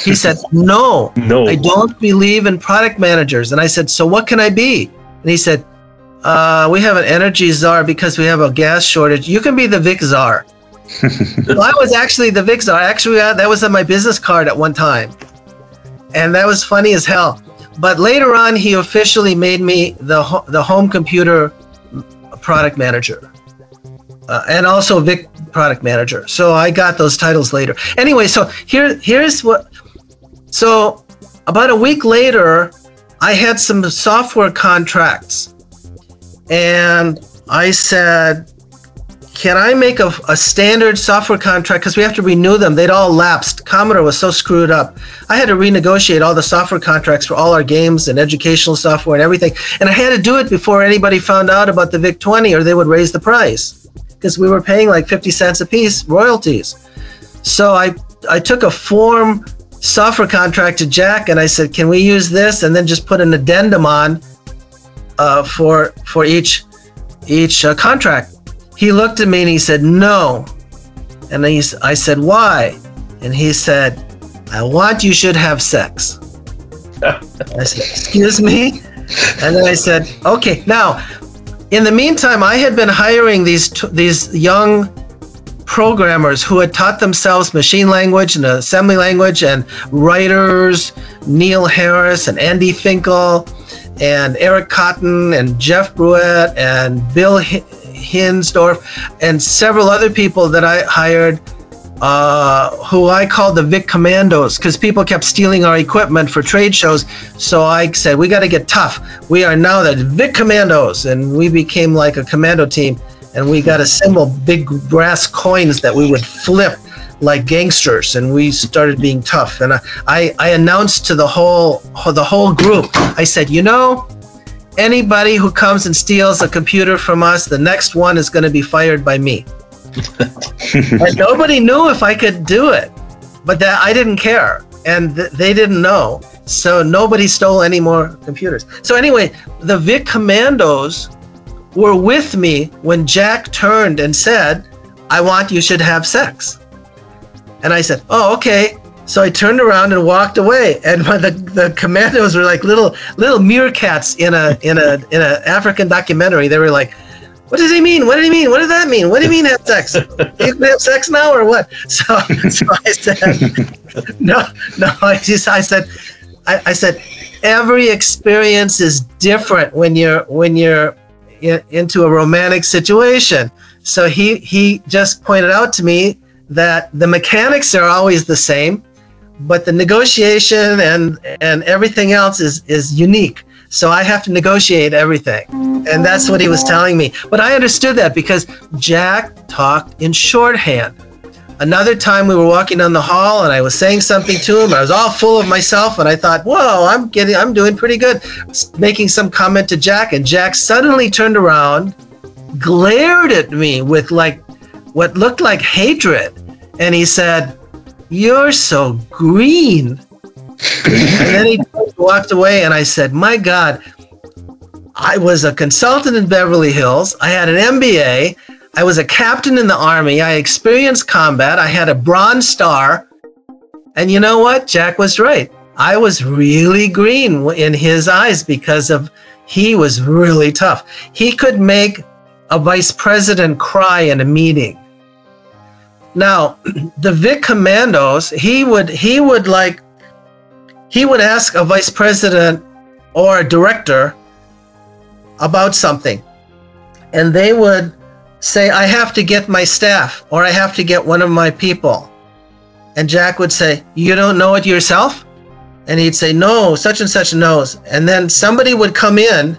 He said, "No, no, I don't believe in product managers." And I said, "So what can I be?" And he said, uh, "We have an energy czar because we have a gas shortage. You can be the Vic czar." well, I was actually the Vic czar. Actually, uh, that was on my business card at one time, and that was funny as hell. But later on, he officially made me the the home computer product manager, uh, and also Vic product manager. So I got those titles later. Anyway, so here here's what. So about a week later, I had some software contracts, and I said, can I make a, a standard software contract? Because we have to renew them. They'd all lapsed. Commodore was so screwed up. I had to renegotiate all the software contracts for all our games and educational software and everything. And I had to do it before anybody found out about the VIC 20 or they would raise the price because we were paying like 50 cents a piece royalties. So I I took a form software contract to Jack and I said, "Can we use this?" and then just put an addendum on uh, for for each each uh, contract. He looked at me and he said, "No," and he, I said, "Why?" And he said, "I want you should have sex." I said, "Excuse me," and then I said, "Okay." Now, in the meantime, I had been hiring these t- these young programmers who had taught themselves machine language and assembly language and writers, Neil Harris and Andy Finkel and Eric Cotton and Jeff Bruett and Bill Hindorff and several other people that I hired uh, who I called the Vic Commandos because people kept stealing our equipment for trade shows. So I said, we got to get tough. We are now the Vic Commandos. And we became like a commando team. And we got assemble big brass coins that we would flip like gangsters and we started being tough and I, I, I announced to the whole the whole group i said you know anybody who comes and steals a computer from us the next one is going to be fired by me. And nobody knew if i could do it but that i didn't care and th- they didn't know. So nobody stole any more computers. So anyway the vic commandos were with me when jack turned and said i want you should have sex. And I said, "Oh, okay." So I turned around and walked away, and the the commandos were like little little meerkats in a in a in an African documentary. They were like, "What does he mean? What did he mean? What does that mean? What do you mean have sex? you can have sex now or what?" So so I said, "No, no." I just I said, I, I said, every experience is different when you're when you're in, into a romantic situation. So he he just pointed out to me that the mechanics are always the same, but the negotiation and and everything else is is unique. So I have to negotiate everything. And that's what he was telling me. But I understood that because Jack talked in shorthand. Another time we were walking down the hall and I was saying something to him. I was all full of myself and I thought, whoa, I'm getting, I'm doing pretty good. Making some comment to Jack and Jack suddenly turned around, glared at me with like what looked like hatred. And he said, You're so green. and then he walked away, and I said, My God, I was a consultant in Beverly Hills. I had an MBA. I was a captain in the Army. I experienced combat. I had a Bronze Star. And you know what? Jack was right. I was really green in his eyes because of he was really tough. He could make a vice president cry in a meeting. Now, the Vic Commandos, he would he would like he would ask a vice president or a director about something. And they would say, I have to get my staff or I have to get one of my people. And Jack would say, You don't know it yourself? And he'd say, No, such and such knows. And then somebody would come in,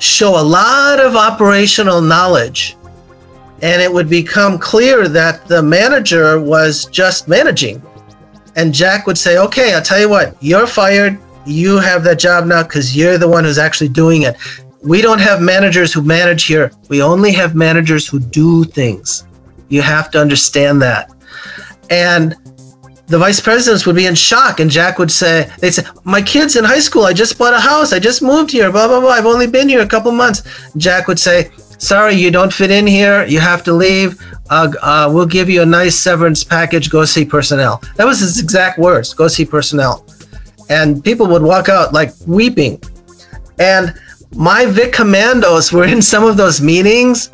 show a lot of operational knowledge and it would become clear that the manager was just managing. And Jack would say, Okay, I'll tell you what, you're fired. You have that job now because you're the one who's actually doing it. We don't have managers who manage here. We only have managers who do things. You have to understand that. And the vice presidents would be in shock, and Jack would say, "They'd say, my kid's in high school. I just bought a house. I just moved here. Blah blah blah. I've only been here a couple months." Jack would say, sorry, you don't fit in here. You have to leave. Uh, uh, we'll give you a nice severance package. Go see personnel. That was his exact words. Go see personnel. And people would walk out like weeping. And my Vic Commandos were in some of those meetings.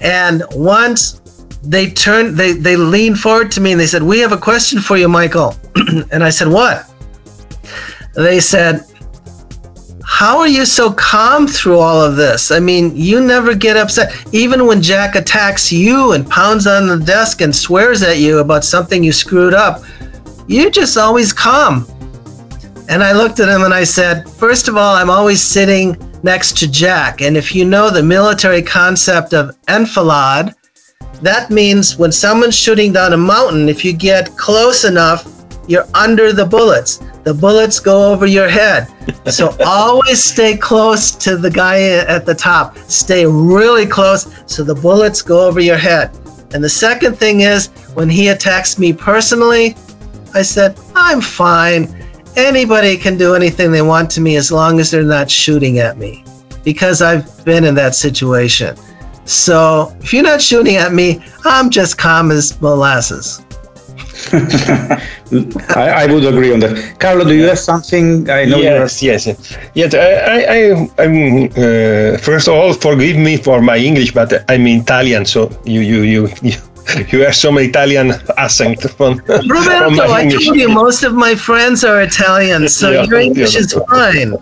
And once they turned, they, they leaned forward to me and they said, We have a question for you, Michael. and I said, What? They said, how are you so calm through all of this? I mean, you never get upset. Even when Jack attacks you and pounds on the desk and swears at you about something you screwed up, you're just always calm. And I looked at him and I said, First of all, I'm always sitting next to Jack. And if you know the military concept of enfilade, that means when someone's shooting down a mountain, if you get close enough, you're under the bullets the bullets go over your head. So always stay close to the guy at the top. Stay really close so the bullets go over your head. And the second thing is when he attacks me personally, I said, I'm fine. Anybody can do anything they want to me as long as they're not shooting at me because I've been in that situation. So if you're not shooting at me, I'm just calm as molasses. I, I, would agree on that. Carlo, do you have something? I know. Yes, yes, yes. I, I, am uh, first of all, forgive me for my English, but I'm Italian, so you, you, you, you you have some Italian accent from, Roberto, from I English. told you most of my friends are Italian, so yeah, your English is fine.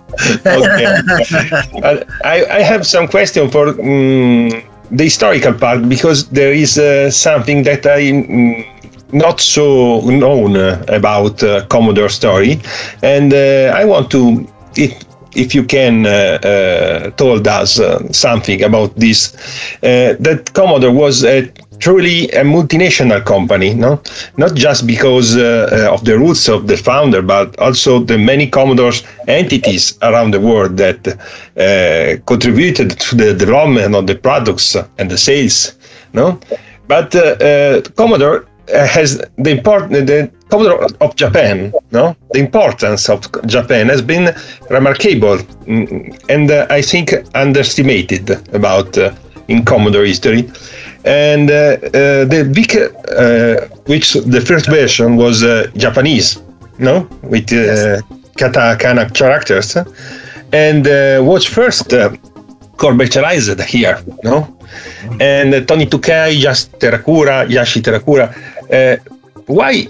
okay. I, I have some question for um, the historical part because there is uh, something that I um, not so known uh, about uh, Commodore story, and uh, I want to if if you can uh, uh, told us uh, something about this that Commodore was a truly a multinational company, no, not just because of the roots of the founder, but also the many Commodore's entities around the world that contributed to the development of the products and the sales, no. But Commodore has the important the Commodore of Japan, no, the importance of Japan has been remarkable mm, and uh, I think underestimated about uh, in Commodore history. And uh, uh, the VIC, uh, which the first version was Japanese, no, with uh, katakana characters, and was first commercialized here, no, and Tony Tokai, Yashi Terakura, Yashi Terakura uh, why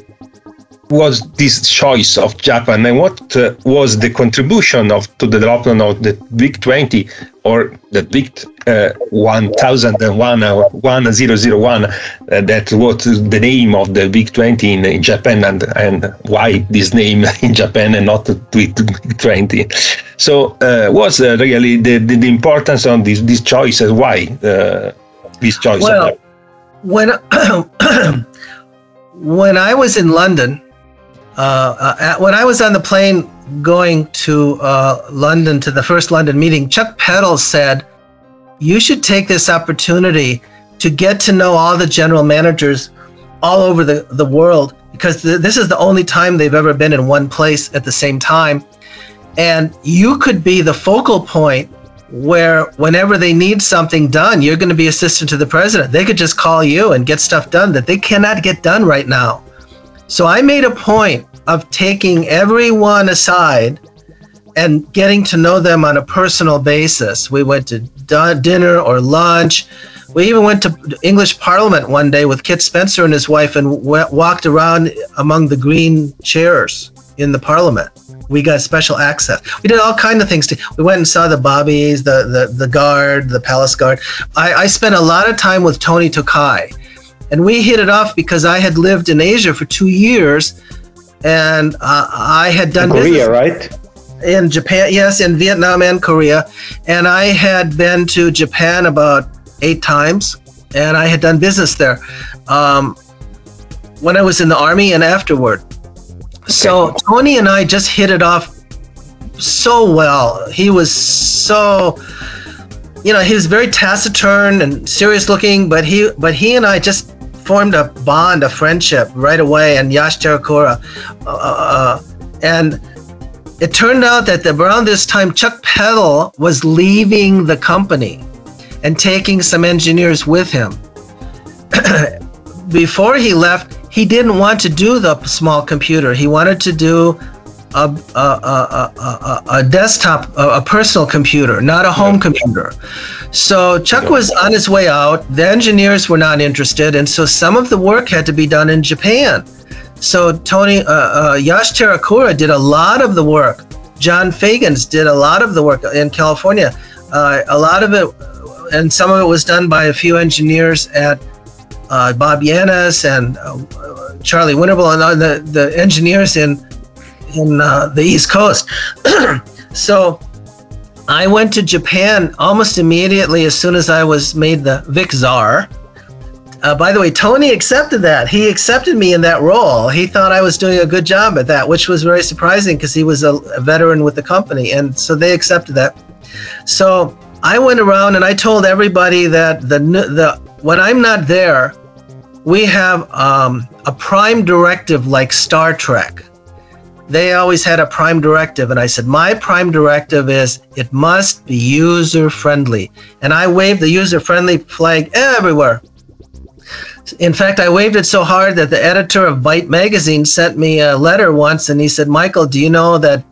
was this choice of Japan and what uh, was the contribution of to the development of the VIC 20 or the VIC uh, 1001 or 1001 uh, that was the name of the VIC 20 in, in, Japan and, and why this name in Japan and not VIC 20 so uh, was uh, really the, the, the, importance of this, this choice and why uh, this choice well, when when I was in London, uh, uh, at, when I was on the plane going to uh, London to the first London meeting, Chuck Peddle said, You should take this opportunity to get to know all the general managers all over the, the world because th- this is the only time they've ever been in one place at the same time. And you could be the focal point where whenever they need something done, you're going to be assistant to the president. They could just call you and get stuff done that they cannot get done right now. So I made a point of taking everyone aside and getting to know them on a personal basis. We went to dinner or lunch. We even went to English Parliament one day with Kit Spencer and his wife and walked around among the green chairs in the Parliament we got special access. We did all kind of things. To, we went and saw the bobbies, the the, the guard, the palace guard. I, I spent a lot of time with Tony Tokai, and we hit it off because I had lived in Asia for two years, and uh, I had done in Korea, right? In Japan, yes, in Vietnam and Korea, and I had been to Japan about eight times, and I had done business there. Um, when I was in the army and afterward. So Tony and I just hit it off so well. He was so you know, he was very taciturn and serious looking, but he but he and I just formed a bond, a friendship right away. And Yash Terakura, uh, uh, and it turned out that around this time, Chuck Peddle was leaving the company and taking some engineers with him. Before he left, he didn't want to do the small computer. He wanted to do a, a, a, a, a desktop, a, personal computer, not a home computer. So Chuck was on his way out. The engineers were not interested, and so some of the work had to be done in Japan. So Tony uh, uh, Yash Terakura did a lot of the work. John Feagans did a lot of the work in California. Uh, a lot of it, and some of it was done by a few engineers at uh, Bob Yannes and uh, Charlie Winterble and the, the engineers in in uh, the East Coast. so I went to Japan almost immediately as soon as I was made the Vic Czar. Uh, by the way, Tony accepted that. He accepted me in that role. He thought I was doing a good job at that, which was very surprising because he was a, a veteran with the company. And so they accepted that. So I went around and I told everybody that the the when I'm not there, we have um, a prime directive like Star Trek. They always had a prime directive, and I said, My prime directive is it must be user friendly. And I waved the user friendly flag everywhere. In fact, I waved it so hard that the editor of Byte magazine sent me a letter once, and he said, Michael, do you know that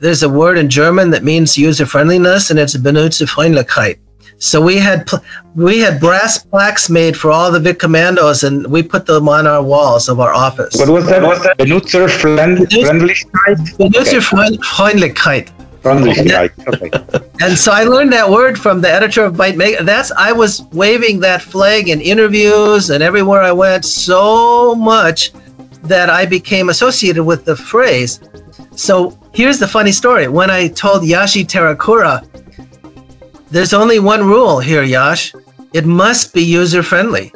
there's a word in German that means user friendliness, and it's Benutzerfreundlichkeit. So we had pl- we had brass plaques made for all the Vic Commandos, and we put them on our walls of our office. What was that? What Was that Benutzer friend- friendlichkeit? Benutzerfreundlichkeit. Friendlichkeit. Okay. And so I learned that word from the editor of Byte Mag. That's I was waving that flag in interviews and everywhere I went so much that I became associated with the phrase. So here's the funny story. When I told Yashi Terakura, there's only one rule here, Yash. It must be user friendly.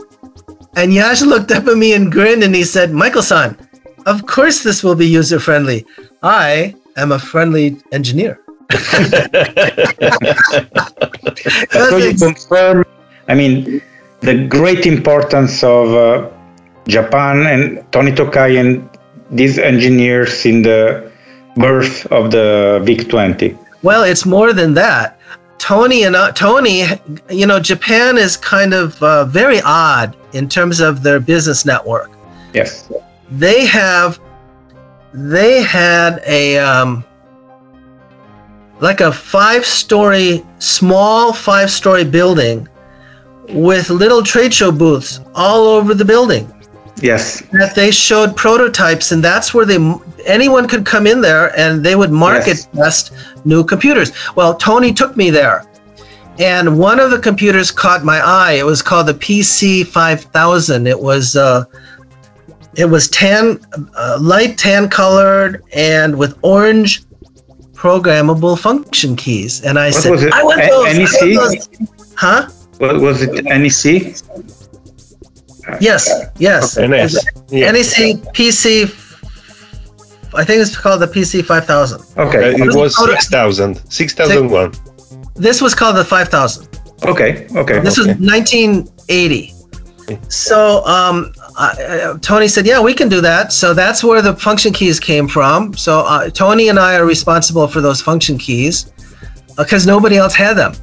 And Yash looked up at me and grinned and he said, Michael san, of course this will be user friendly. I am a friendly engineer. so you confirm, I mean, the great importance of uh, Japan and Tony Tokai and these engineers in the birth of the VIC 20. Well, it's more than that. Tony and uh, Tony, you know, Japan is kind of uh, very odd in terms of their business network. Yes. They have, they had a um, like a five-story, small five-story building with little trade show booths all over the building Yes. that they showed prototypes and that's where they anyone could come in there and they would market Yes. test new computers well tony took me there and one of the computers caught my eye it was called the pc 5000 it was uh, it was tan uh, light tan colored and with orange programmable function keys and i What said i want those, I want NEC? those." huh What was it? NEC? Yes yes NS. Yeah. NEC PC. I think it's called the PC 5000. Okay. Uh, it was 6,000. 6,001. This was called the 5000. Okay. Okay. This was 1980. So um, I, uh, Tony said, "Yeah, we can do that." So that's where the function keys came from. So uh, Tony and I are responsible for those function keys because nobody else had them,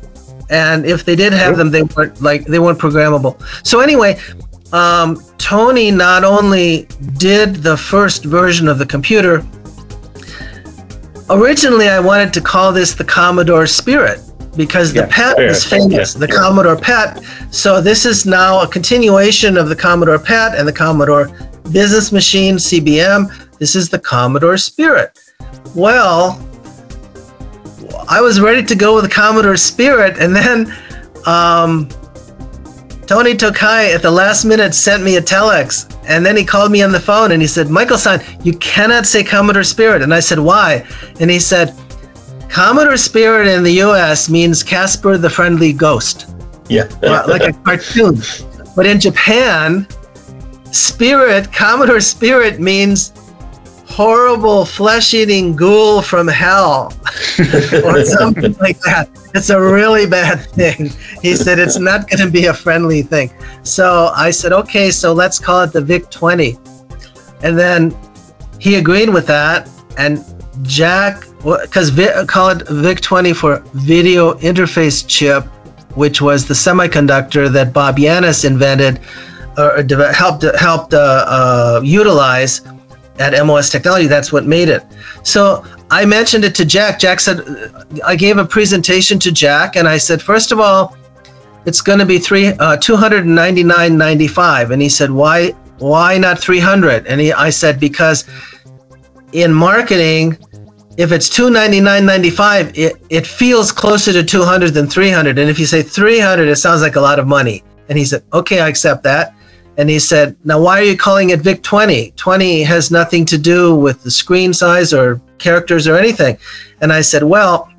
and if they did have them, they weren't like they weren't programmable. So anyway, um, Tony not only did the first version of the computer. Originally, I wanted to call this the Commodore Spirit because the Yeah, PET is famous, yeah. the Commodore PET. So this is now a continuation of the Commodore PET and the Commodore Business Machine CBM. This is the Commodore Spirit. Well, I was ready to go with the Commodore Spirit, and then um, Tony Tokai at the last minute sent me a telex, and then he called me on the phone and he said, "Michael San, you cannot say Commodore Spirit." And I said, "Why?" And he said, "Commodore Spirit in the U.S. means Casper the Friendly Ghost." Yeah. Like a cartoon. But in Japan, spirit, Commodore Spirit means horrible flesh eating ghoul from hell or something like that. It's a really bad thing. He said it's not going to be a friendly thing. So I said, okay, so let's call it the VIC 20. And then he agreed with that. And Jack, because call it VIC 20 for video interface chip, which was the semiconductor that Bob Yannes invented or helped helped uh, uh, utilize at MOS Technology. That's what made it. So I mentioned it to Jack. Jack said, I gave a presentation to Jack, and I said, first of all, it's going to be three uh, two hundred and he said, why why not three hundred? And he, I said, because in marketing, if it's 299.95 it, it feels closer to 200 than 300 and if you say 300 it sounds like a lot of money and he said okay i accept that and he said now why are you calling it vic 20 20 has nothing to do with the screen size or characters or anything. And i said well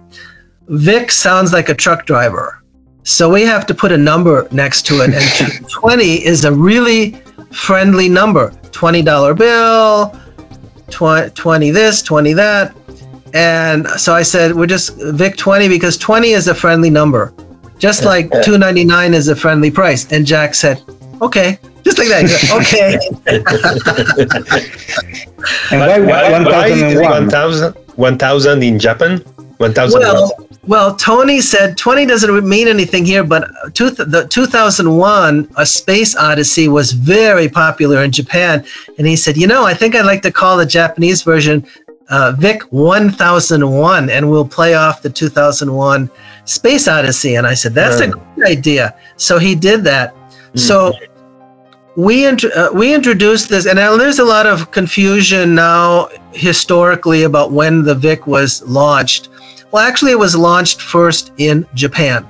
vic sounds like a truck driver. So we have to put a number next to it. And 20 is a really friendly number. $20 bill tw- 20 this 20 that. And so i said we're just vic 20 because 20 is a friendly number just like 299 is a friendly price. And jack said okay just like that. Okay. And why, why, why 1001? 1000 1000 in Japan? 1000 Well, well, Tony said 20 doesn't mean anything here, but two, the 2001 A Space Odyssey was very popular in Japan. And he said, you know, I think I'd like to call the Japanese version uh, Vic 1001 and we'll play off the 2001 Space Odyssey. And I said, that's a Right. great idea. So he did that. So we int- uh, we introduced this, and there's a lot of confusion now historically about when the Vic was launched. Well, actually, it was launched first in Japan,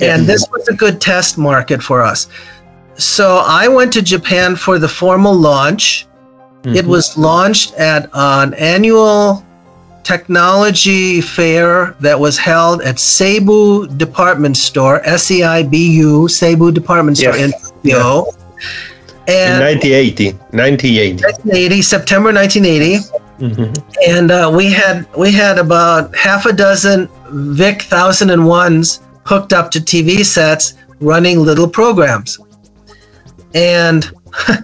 and this was a good test market for us. So I went to Japan for the formal launch. It was launched at an annual technology fair that was held at Seibu Department Store, S E I B U, Seibu Department Store Yes. in Tokyo. And 1980. 1980. 1980, September 1980, Mhm. and uh, we had we had about half a dozen Vic thousand and ones hooked up to TV sets, running little programs, and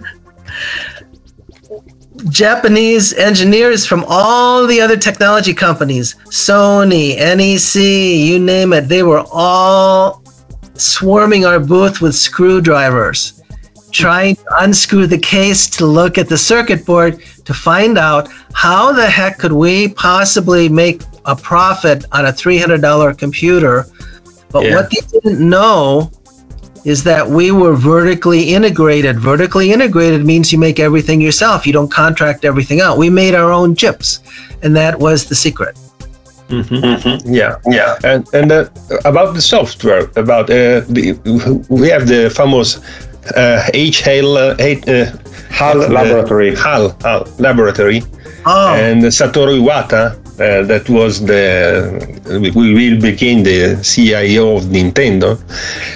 Japanese engineers from all the other technology companies, Sony, NEC, you name it, they were all swarming our booth with screwdrivers trying to unscrew the case to look at the circuit board to find out how the heck could we possibly make a profit on a $300 computer. But Yeah. what they didn't know is that we were vertically integrated. Vertically integrated means you make everything yourself. You don't contract everything out. We made our own chips, and that was the secret. Yeah, yeah, and and uh, about the software, about uh, the we have the famous uh, HAL uh, H- uh, HAL laboratory. HAL, HAL laboratory, Oh, and Satoru Iwata, uh, that was the we will became the CIO of Nintendo,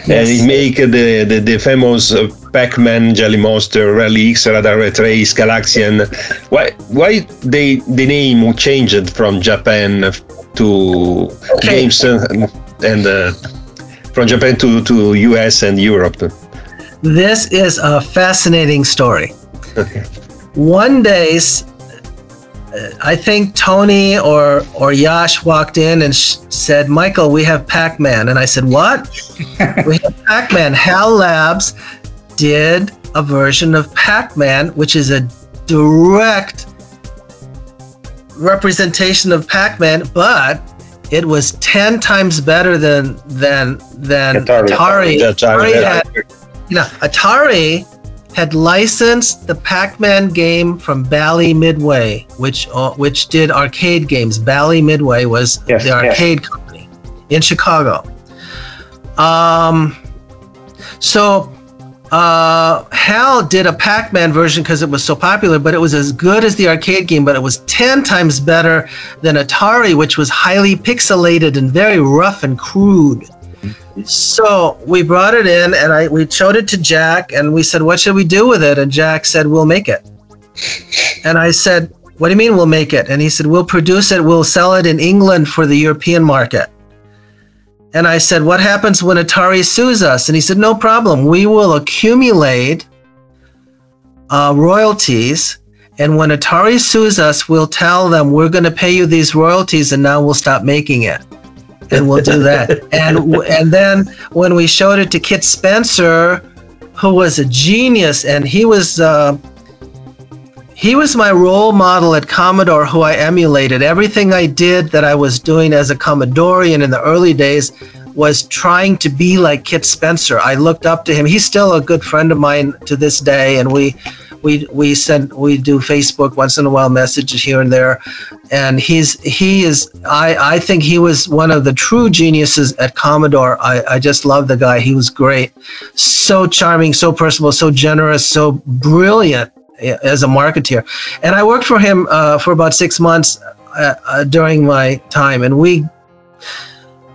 and he make the the, the famous uh, Pac-Man, Jelly Monster, Rally X, Radar Rat Race, Galaxian. Why why they the name changed from Japan to Okay. games uh, and uh, from Japan to to US and Europe? This is a fascinating story. Okay. one day i think tony or or yash walked in and sh- said michael we have pac-man and i said what we have pac-man hal labs did a version of pac-man which is a direct representation of pac-man but it was 10 times better than than than Atari. atari, Atari, Atari had you know, Atari had licensed the Pac-Man game from Bally Midway, which uh, which did arcade games. Bally Midway was Yes, the yes. arcade company in Chicago. Um, so uh, Hal did a Pac-Man version because it was so popular, but it was as good as the arcade game, but it was ten times better than Atari, which was highly pixelated and very rough and crude. So we brought it in and I we showed it to Jack and we said, What should we do with it? And Jack said, We'll make it. And I said, What do you mean we'll make it? And he said, We'll produce it, we'll sell it in England for the European market. And I said, What happens when Atari sues us? And he said, No problem. We will accumulate uh, royalties. And when Atari sues us, we'll tell them we're going to pay you these royalties and now we'll stop making it and we'll do that. and and then when we showed it to Kit Spencer, who was a genius, and he was uh, he was my role model at Commodore, who I emulated. Everything I did that I was doing as a Commodorian in the early days was trying to be like Kit Spencer. I looked up to him. He's still a good friend of mine to this day, and we we we send we do Facebook once in a while messages here and there and he's he is I I think he was one of the true geniuses at Commodore. I I just love the guy. He was great, so charming, so personable, so generous, so brilliant as a marketeer. And I worked for him uh, for about six months uh, uh, during my time, and we.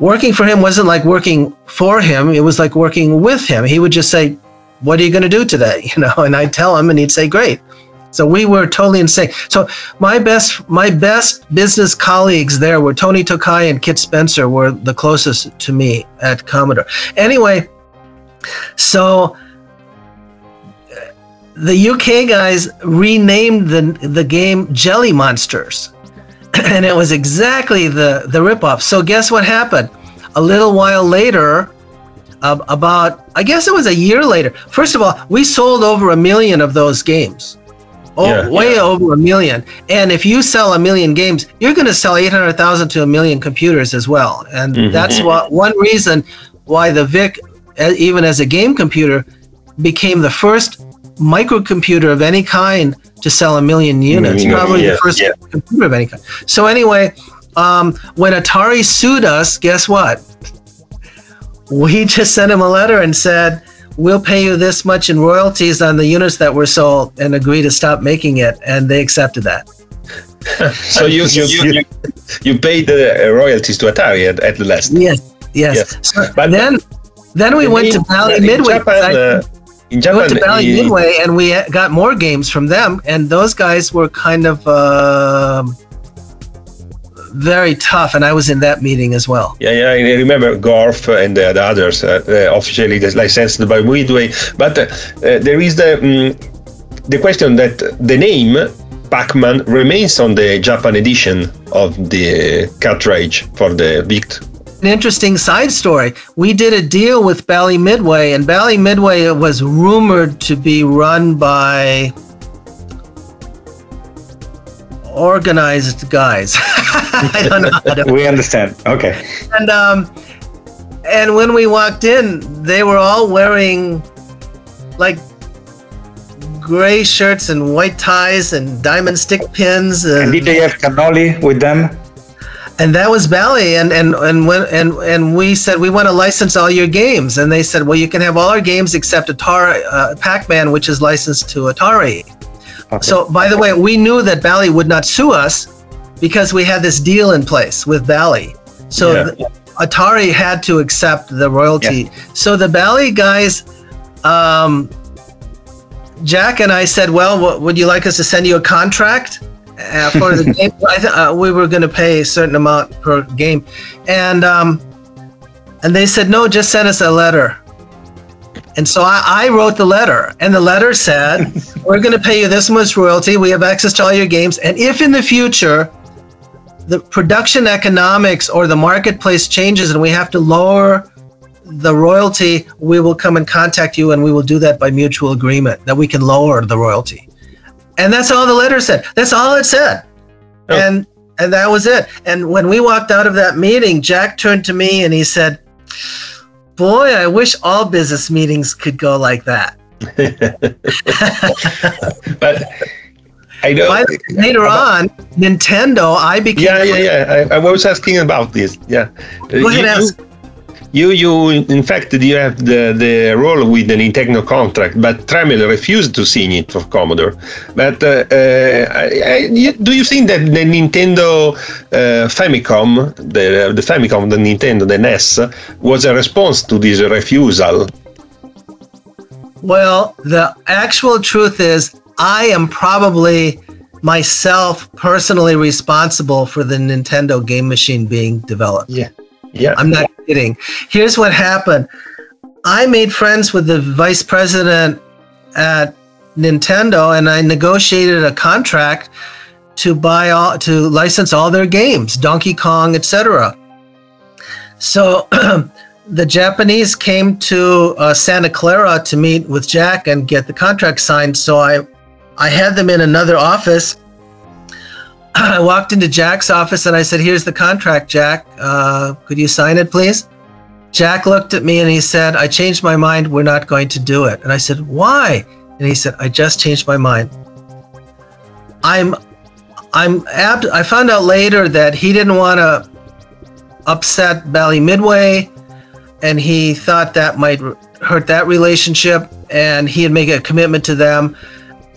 Working for him wasn't like working for him. It was like working with him. He would just say, "What are you going to do today?" You know, and I'd tell him, and he'd say, "Great." So we were totally insane. So my best my best business colleagues there were Tony Tokai and Kit Spencer were the closest to me at Commodore. Anyway, so uh, the UK guys renamed the the game Jelly Monsters, and it was exactly the the ripoff. So guess what happened? A little while later, uh, about I guess it was a year later. First of all, we sold over a million of those games. Oh, Yeah, way yeah. over a million. And if you sell a million games, you're going to sell 800,000 to a million computers as well. And Mhm. that's what one reason why the VIC, uh, even as a game computer, became the first microcomputer of any kind to sell a million units. Million, Probably yeah, the first yeah. computer of any kind. So anyway, um, when Atari sued us, guess what? We just sent him a letter and said, "We'll pay you this much in royalties on the units that were sold, and agree to stop making it." And they accepted that. So you you, you, you, you paid the uh, royalties to Atari at, at the last. Yes, yes. Yes. So But- then, then we went to In- Bally Midway. Japan, I- uh, in we went to Bally uh, Midway, and we got more games from them. And those guys were kind of um very tough, and I was in that meeting as well. Yeah, yeah, I remember Gorf and the others uh, uh, officially licensed by Midway. But uh, uh, there is the mm, the question that the name Pac-Man remains on the Japan edition of the cartridge for the VIC. An interesting side story. We did a deal with Bally Midway, and Bally Midway was rumored to be run by organized guys. I don't know how to We understand. Okay. and um and when we walked in they were all wearing like gray shirts and white ties and diamond stick pins And and, did they have cannoli with them? and that was Bally and and and when and and we said we want to license all your games and they said well you can have all our games except Atari uh, Pac-Man which is licensed to Atari Okay. so by the way we knew that Bally would not sue us because we had this deal in place with Bally so Yeah. th- Atari had to accept the royalty. So the Bally guys, um, Jack and I said, "Well, w- would you like us to send you a contract uh, for the game?" I th- uh, we were going to pay a certain amount per game, and um, and they said, "No, just send us a letter." And so I, I wrote the letter, and the letter said, "We're going to pay you this much royalty. We have access to all your games, and if in the future." the production economics or the marketplace changes and we have to lower the royalty, we will come and contact you and we will do that by mutual agreement that we can lower the royalty. And that's all the letter said. That's all it said. Oh. And and that was it. And when we walked out of that meeting, Jack turned to me and he said, Boy, I wish all business meetings could go like that. But I know. By later on, Nintendo, I became yeah, yeah, yeah. I, I was asking about this. Yeah. Go ahead, you, ask. You, you, in fact, you have the, the role with the Nintendo contract, but Tramiel refused to sign it for Commodore. But uh, uh, I, I, you- do you think that the Nintendo uh, Famicom, the, the Famicom, the Nintendo, the NES, was a response to this refusal? Well, the actual truth is, I am probably myself personally responsible for the Nintendo game machine being developed. Yeah. Yeah. I'm not kidding. Here's what happened I made friends with the vice president at Nintendo and I negotiated a contract to buy all to license all their games, Donkey Kong, etc. So the Japanese came to uh, Santa Clara to meet with Jack and get the contract signed. So I, I had them in another office. I walked into Jack's office and I said, "Here's the contract, Jack. Uh, could you sign it, please?" Jack looked at me and he said, "I changed my mind. We're not going to do it." And I said, "Why?" And he said, "I just changed my mind." I'm, I'm apt. I found out later that he didn't want to upset Bally Midway, and he thought that might hurt that relationship, and he'd make a commitment to them.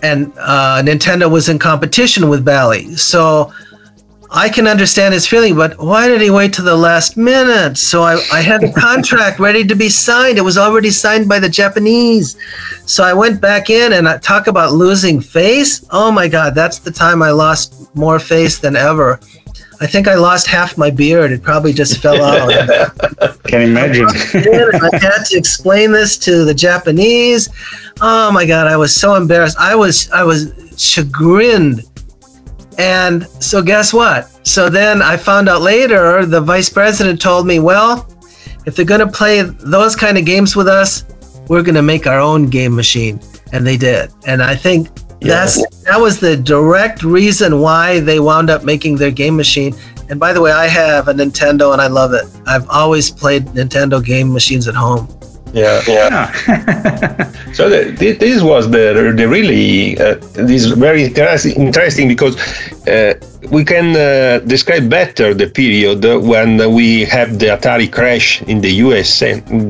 And uh, Nintendo was in competition with Bally, so I can understand his feeling. But why did he wait to the last minute? So I, I had the contract ready to be signed. It was already signed by the Japanese. So I went back in and I talk about losing face. Oh my God, that's the time I lost more face than ever. I think I lost half my beard. It probably just fell out. Can imagine. I had to explain this to the Japanese. Oh my god, I was so embarrassed. I was I was chagrined. And so guess what? So then I found out later the vice president told me, well, if they're going to play those kind of games with us, we're going to make our own game machine. And they did. And I think that's that was the direct reason why they wound up making their game machine. And by the way, I have a Nintendo and I love it. I've always played Nintendo game machines at home. Yeah, yeah. so the, thi- this was the the really uh, this very interesting interesting because uh, we can uh, describe better the period when we have the Atari crash in the US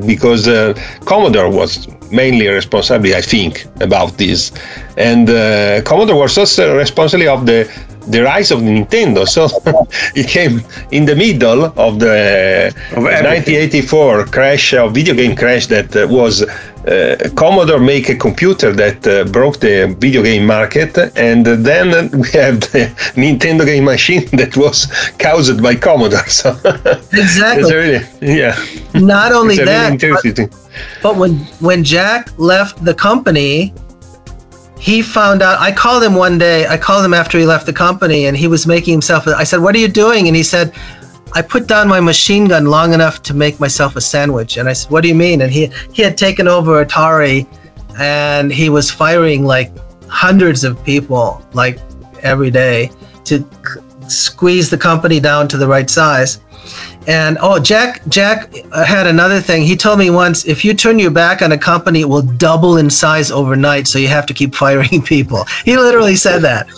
because uh, Commodore was mainly responsible, I think, about this, and uh, Commodore was also responsible of the the rise of Nintendo. So it came in the middle of the Of 1984 crash of video game crash that uh, was uh, Commodore make a computer that uh, broke the video game market, and then we have the Nintendo game machine that was caused by Commodore. So Exactly. really, yeah, Not only it's a really that, but, but when when Jack left the company, he found out. I called him one day. I called him after he left the company, and he was making himself. I said, "What are you doing?" And he said, "I put down my machine gun long enough to make myself a sandwich." And I said, "What do you mean?" And he he had taken over Atari, and he was firing like hundreds of people like every day to squeeze the company down to the right size. And oh, Jack Jack had another thing. He told me once, if you turn your back on a company, it will double in size overnight. So you have to keep firing people. He literally said that.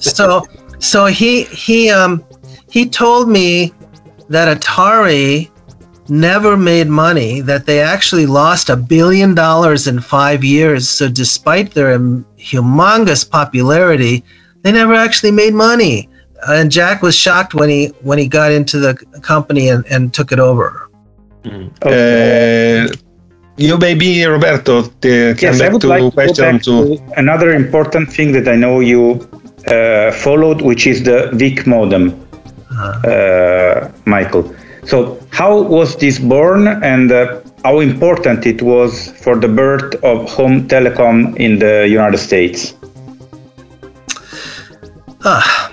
so so he he um he told me that Atari never made money. That they actually lost a billion dollars in five years. So despite their um, humongous popularity, they never actually made money. And Jack was shocked when he when he got into the company and, and took it over. Uh, you maybe Roberto t- come Yes, I would to like to question to to another important thing that I know you uh, followed, which is the VIC modem, uh, Michael. So, how was this born, and uh, how important it was for the birth of home telecom in the United States? Ah,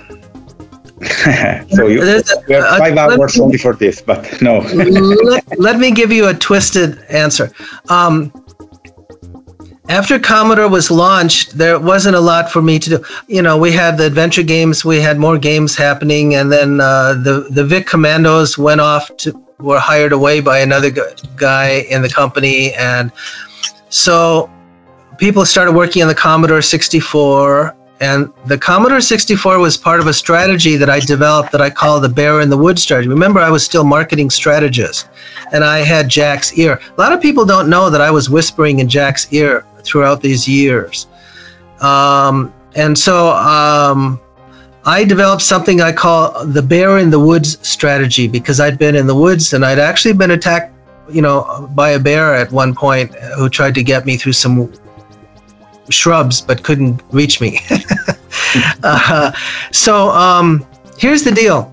so you, a- you have five let hours me- only for this, but no. let, let me give you a twisted answer. Um, after Commodore was launched, there wasn't a lot for me to do. You know, we had the adventure games, we had more games happening, and then uh, the the Vic Commandos went off to were hired away by another guy in the company, and so people started working on the Commodore 64. And the Commodore 64 was part of a strategy that I developed that I call the bear in the wood strategy. Remember, I was still marketing strategist and I had Jack's ear. A lot of people don't know that I was whispering in Jack's ear throughout these years. Um, and so um, I developed something I call the bear in the woods strategy because I'd been in the woods and I'd actually been attacked, you know, by a bear at one point who tried to get me through some shrubs but couldn't reach me. uh, so um, here's the deal.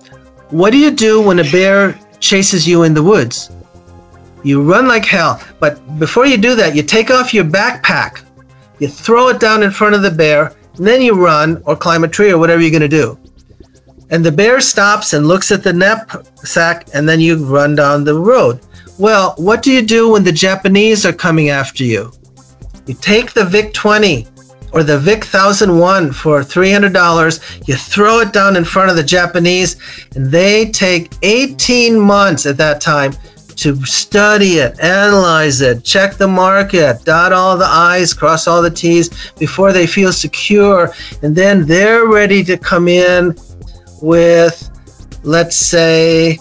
What do you do when a bear chases you in the woods? You run like hell. But before you do that, you take off your backpack, you throw it down in front of the bear, and then you run or climb a tree or whatever you're going to do. And the bear stops and looks at the knapsack, and then you run down the road. Well, what do you do when the Japanese are coming after you? You take the VIC 20 or the VIC 1001 for $300, you throw it down in front of the Japanese, and they take 18 months at that time to study it, analyze it, check the market, dot all the I's, cross all the T's before they feel secure. And then they're ready to come in with, let's say,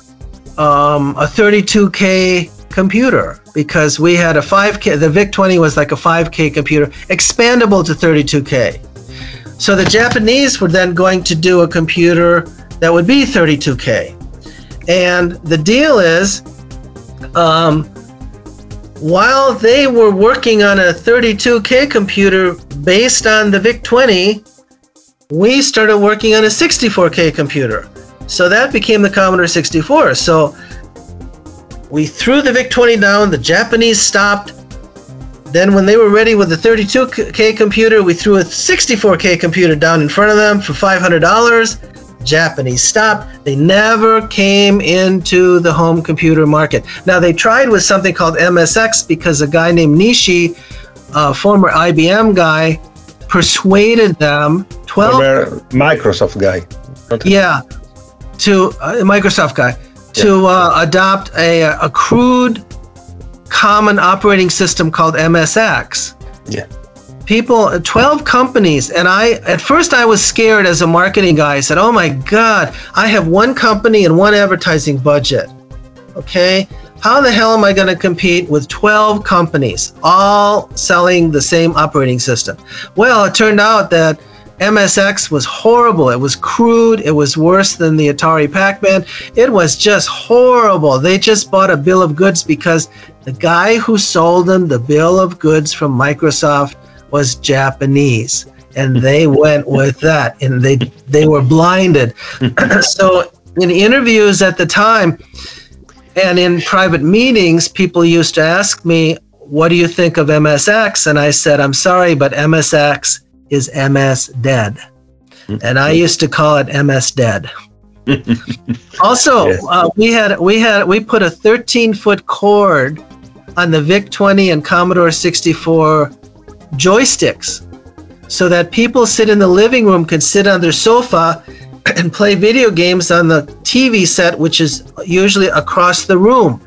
um, a 32K computer because we had a 5K, the VIC 20 was like a 5K computer, expandable to 32K. So the Japanese were then going to do a computer that would be 32K. And the deal is, um, while they were working on a 32K computer based on the VIC 20, we started working on a 64K computer. So that became the Commodore 64. So we threw the VIC 20 down, the Japanese stopped. Then, when they were ready with the 32K computer, we threw a 64K computer down in front of them for $500. Japanese stopped. They never came into the home computer market. Now, they tried with something called MSX because a guy named Nishi, a former IBM guy, persuaded them 12 Former Microsoft guy. yeah to uh, microsoft guy to uh, adopt a, a crude common operating system called msx Yeah. people 12 companies and i at first i was scared as a marketing guy. I said oh my god i have one company and one advertising budget. Okay? How the hell am i going to compete with 12 companies all selling the same operating system? Well it turned out that msx was horrible it was crude it was worse than the atari pac-man it was just horrible they just bought a bill of goods because the guy who sold them the bill of goods from microsoft was Japanese, and they went with that, and they they were blinded. so in interviews at the time, and in private meetings, people used to ask me, "What do you think of MSX?" And I said, "I'm sorry, but MSX is MS dead," and I used to call it MS dead. also, Yes. uh, we had we had we put a 13 foot cord on the VIC 20 and Commodore 64 joysticks so that people sit in the living room can sit on their sofa and play video games on the TV set, which is usually across the room.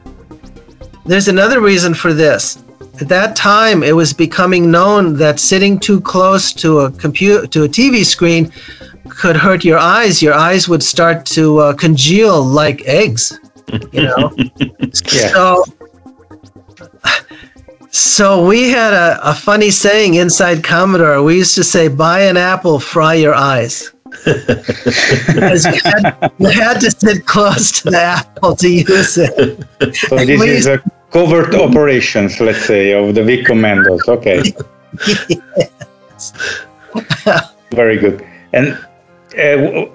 There's another reason for this. At that time, it was becoming known that sitting too close to a computer to a TV screen could hurt your eyes. Your eyes would start to uh, congeal like eggs. You know. Yeah. So, so we had a, a funny saying inside Commodore. We used to say, "Buy an apple, fry your eyes." Because you had, you had to sit close to the apple to use it. So this We is a covert operations, let's say, of the Vic Commandos. Okay. Very good. And uh,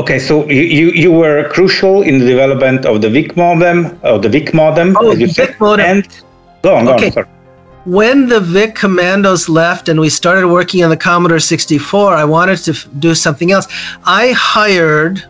okay, so you, you, were crucial in the development of the VIC modem, of the VIC modem, Oh, as you said. Modem. And go on, go Okay. on. When the VIC Commandos left and we started working on the Commodore 64, I wanted to f- do something else. I hired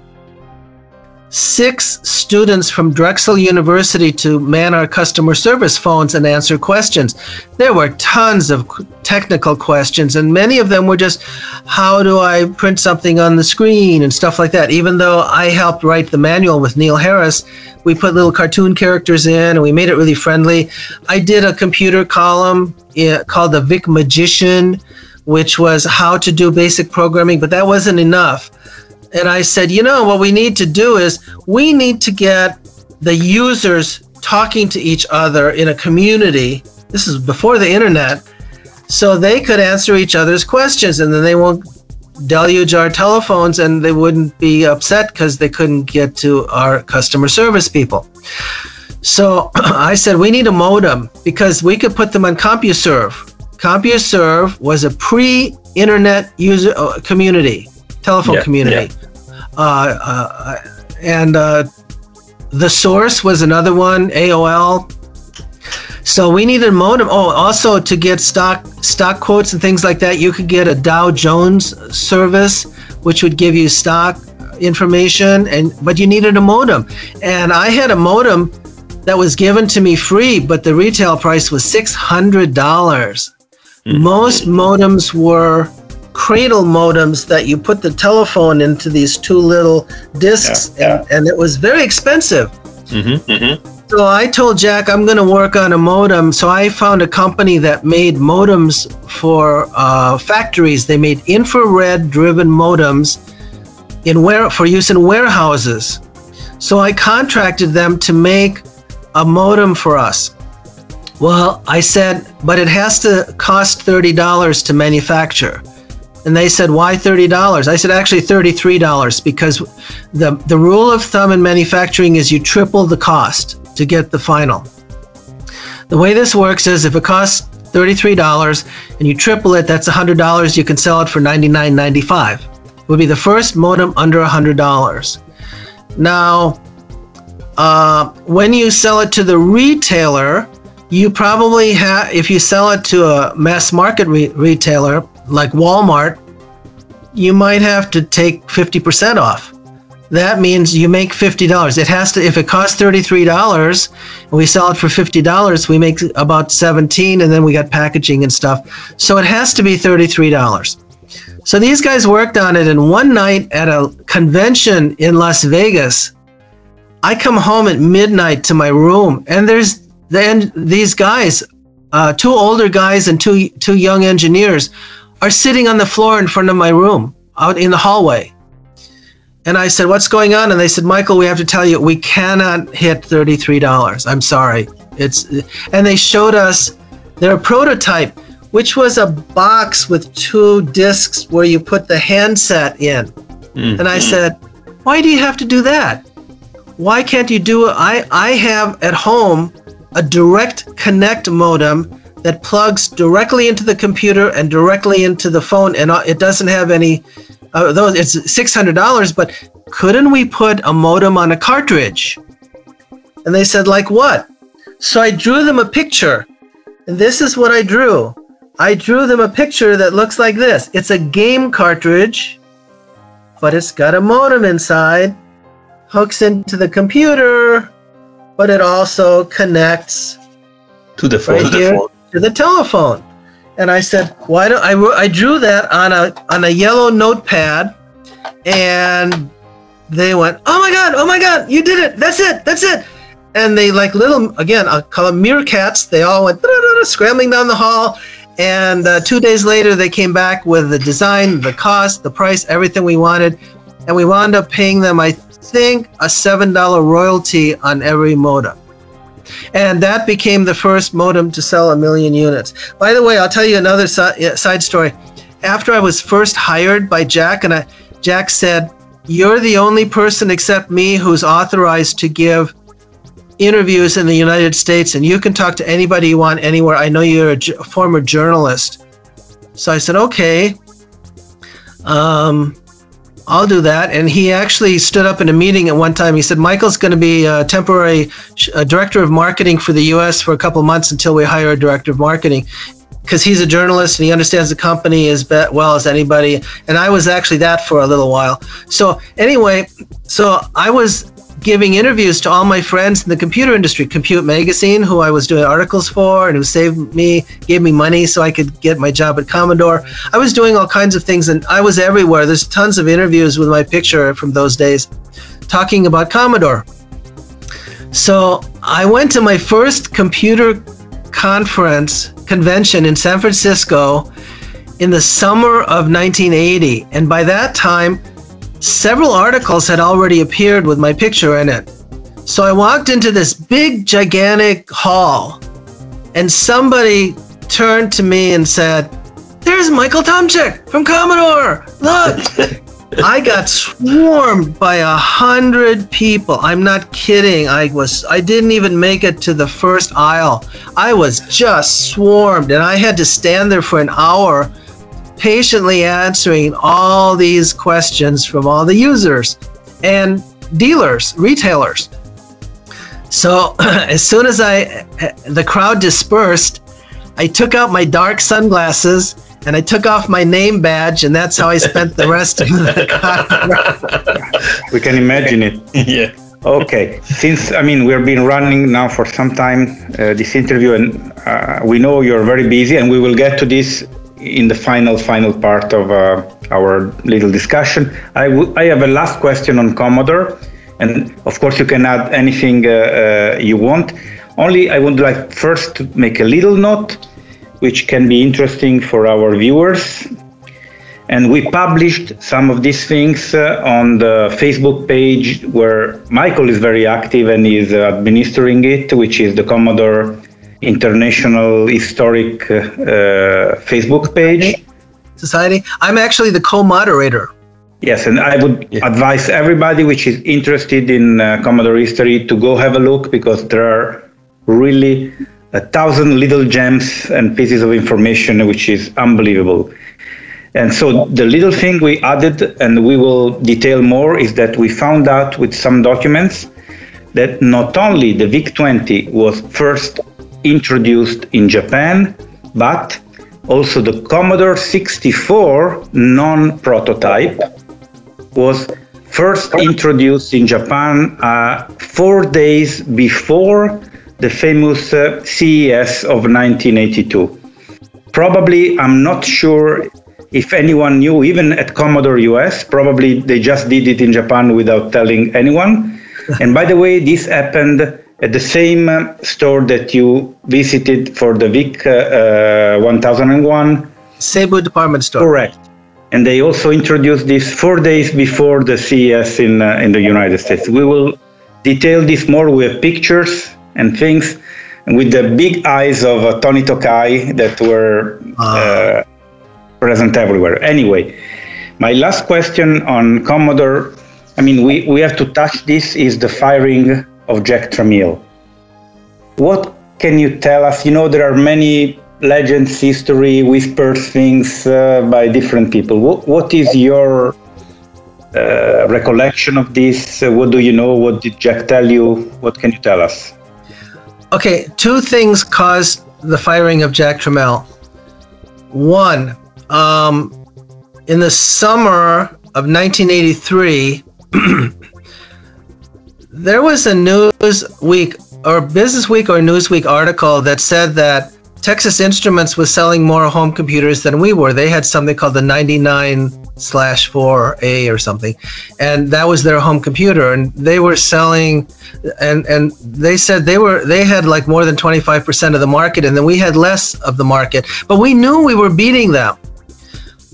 six students from Drexel University to man our customer service phones and answer questions. There were tons of technical questions, and many of them were just, how do I print something on the screen and stuff like that. Even though I helped write the manual with Neil Harris, we put little cartoon characters in and we made it really friendly. I did a computer column called the Vic Magician, which was how to do basic programming, but that wasn't enough. And I said, you know, what we need to do is we need to get the users talking to each other in a community. This is before the internet. So they could answer each other's questions and then they won't deluge our telephones and they wouldn't be upset because they couldn't get to our customer service people. So I said, we need a modem because we could put them on CompuServe. CompuServe was a pre internet user uh, community, telephone Yeah, community. Uh, uh, and uh, the source was another one, AOL. So we needed a modem. Oh, also to get stock stock quotes and things like that, you could get a Dow Jones service, which would give you stock information, and but you needed a modem. And I had a modem that was given to me free, but the retail price was six hundred dollars. Most modems were cradle modems that you put the telephone into these two little discs, Yeah, And, and it was very expensive. Mm-hmm, mm-hmm. So I told Jack I'm going to work on a modem. So I found a company that made modems for uh, factories. They made infrared-driven modems in where for use in warehouses. So I contracted them to make a modem for us. Well, I said, but it has to cost thirty dollars to manufacture. And they said, why $30? I said, actually $33 because the, the rule of thumb in manufacturing is you triple the cost to get the final. The way this works is if it costs $33 and you triple it, that's $100. You can sell it for $99.95. It would be the first modem under $100. Now, uh, when you sell it to the retailer, you probably have, if you sell it to a mass market re- retailer like Walmart, you might have to take 50% off. That means you make $50. It has to, if it costs $33 and we sell it for $50, we make about 17 and then we got packaging and stuff. So it has to be $33. So these guys worked on it, and one night at a convention in Las Vegas, I come home at midnight to my room, and there's then these guys, uh, two older guys and two two young engineers, are sitting on the floor in front of my room, out in the hallway. And I said, "What's going on?" And they said, "Michael, we have to tell you, we cannot hit thirty-three dollars. I'm sorry." It's and they showed us their prototype which was a box with two discs where you put the handset in. Mm. And I said, Why do you have to do that? Why can't you do it? I, I have at home a direct connect modem that plugs directly into the computer and directly into the phone, and uh, it doesn't have any. Uh, those it's six hundred dollars, but couldn't we put a modem on a cartridge? And they said, like what? So I drew them a picture, and this is what I drew. I drew them a picture that looks like this. It's a game cartridge, but it's got a modem inside, hooks into the computer, but it also connects to the phone. Right here, to the telephone. And I said, why don't I? I drew that on a on a yellow notepad, and they went, oh my god, oh my god, you did it! That's it, that's it! And they like little again, I'll call them meerkats. They all went scrambling down the hall, and uh, two days later, they came back with the design, the cost, the price, everything we wanted. And we wound up paying them, I think, a $7 royalty on every modem. And that became the first modem to sell a million units. By the way, I'll tell you another si- side story. After I was first hired by Jack, and I, Jack said, You're the only person except me who's authorized to give interviews in the United States, and you can talk to anybody you want anywhere. I know you're a, a former journalist. So I said, okay, um, I'll do that. And he actually stood up in a meeting at one time. He said, Michael's going to be a temporary a director of marketing for the US for a couple months until we hire a director of marketing. Because he's a journalist and he understands the company as well as anybody. And I was actually that for a little while. So, anyway, so I was giving interviews to all my friends in the computer industry, Compute Magazine, who I was doing articles for, and who saved me, gave me money so I could get my job at Commodore. I was doing all kinds of things, and I was everywhere. There's tons of interviews with my picture from those days talking about Commodore. So I went to my first computer conference convention in San Francisco in the summer of 1980. And by that time, several articles had already appeared with my picture in it. So I walked into this big, gigantic hall, and somebody turned to me and said, There's Michael Tomczyk from Commodore. Look. I got swarmed by a hundred people. I'm not kidding. I was I didn't even make it to the first aisle. I was just swarmed and I had to stand there for an hour patiently answering all these questions from all the users and dealers, retailers. So as soon as I the crowd dispersed, I took out my dark sunglasses and I took off my name badge, and that's how I spent the rest of the conference. we can imagine it. yeah. Okay. Since I mean we've been running now for some time uh, this interview, and uh, we know you're very busy, and we will get to this in the final final part of uh, our little discussion. I, w- I have a last question on Commodore, and of course you can add anything uh, uh, you want. Only I would like first to make a little note, which can be interesting for our viewers. And we published some of these things uh, on the Facebook page where Michael is very active and is administering it, which is the Commodore international historic uh, Facebook page. Society. I'm actually the co-moderator. Yes, and I would yeah. advise everybody which is interested in uh, Commodore history to go have a look because there are really a thousand little gems and pieces of information which is unbelievable. And so the little thing we added, and we will detail more, is that we found out with some documents that not only the VIC 20 was first introduced in Japan, but also the Commodore 64 non prototype was first introduced in Japan uh, four days before the famous uh, CES of 1982. Probably, I'm not sure if anyone knew, even at Commodore US, probably they just did it in Japan without telling anyone. and by the way, this happened at the same uh, store that you visited for the VIC uh, uh, 1001. Seibu department store. Correct. And they also introduced this four days before the CES in, uh, in the United States. We will detail this more with pictures and things with the big eyes of uh, Tony Tokai that were uh, present everywhere. Anyway, my last question on Commodore, I mean, we, we have to touch this, is the firing of Jack Tramiel. What can you tell us? You know, there are many legends, history, whispers, things uh, by different people. What, what is your uh, recollection of this? What do you know? What did Jack tell you? What can you tell us? Okay, two things caused the firing of Jack Tramiel. One, um, in the summer of 1983, there was a Newsweek or Business Week or Newsweek article that said that Texas Instruments was selling more home computers than we were. They had something called the 99 slash 4A or something, and that was their home computer. And they were selling, and and they said they were they had like more than 25% of the market, and then we had less of the market. But we knew we were beating them.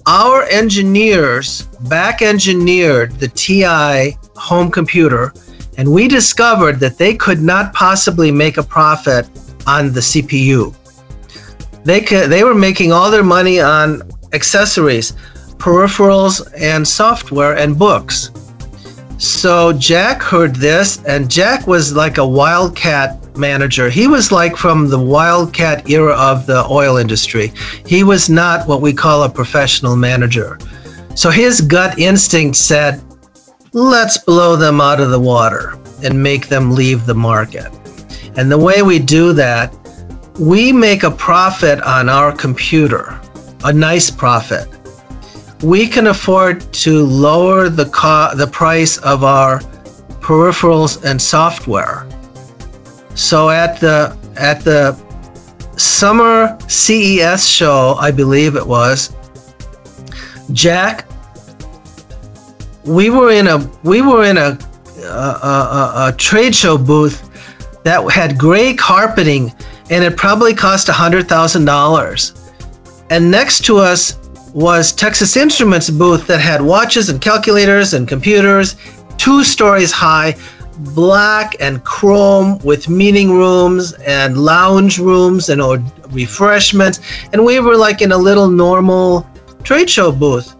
Our engineers back engineered the TI home computer, and we discovered that they could not possibly make a profit on the CPU they could they were making all their money on accessories, peripherals, and software and books. So Jack heard this, and Jack was like a wildcat manager. He was like from the wildcat era of the oil industry. He was not what we call a professional manager. So his gut instinct said, let's blow them out of the water and make them leave the market. And the way we do that we make a profit on our computer, a nice profit. We can afford to lower the co- the price of our peripherals and software. So at the at the summer CES show, I believe it was, Jack, we were in a we were in a a, a, a trade show booth that had gray carpeting and it probably cost $100,000. And next to us was Texas Instruments booth that had watches and calculators and computers, two stories high, black and chrome with meeting rooms and lounge rooms and refreshments. And we were like in a little normal trade show booth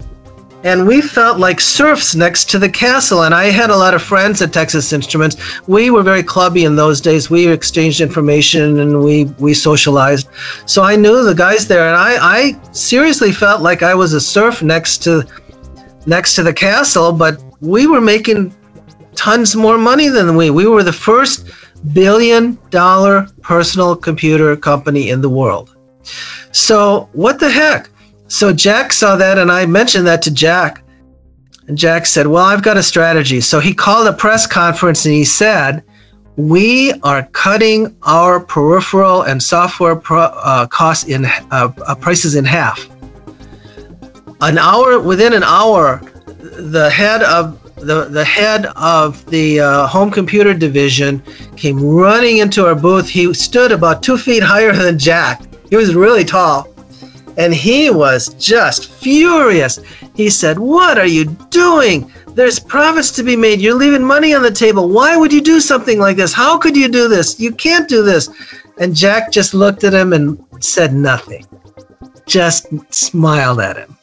and we felt like serfs next to the castle. And I had a lot of friends at Texas Instruments. We were very clubby in those days. We exchanged information and we we socialized. So I knew the guys there, and I I seriously felt like I was a serf next to next to the castle. But we were making tons more money than we. We were the first billion dollar personal computer company in the world. So what the heck? So Jack saw that, and I mentioned that to Jack. And Jack said, Well, I've got a strategy. So he called a press conference and he said, We are cutting our peripheral and software pro, uh, costs in uh, uh, prices in half. An hour within an hour, the head of the, the head of the uh, home computer division came running into our booth. He stood about two feet higher than Jack. He was really tall and he was just furious. He said, What are you doing? There's profits to be made. You're leaving money on the table. Why would you do something like this? How could you do this? You can't do this. And Jack just looked at him and said nothing, just smiled at him.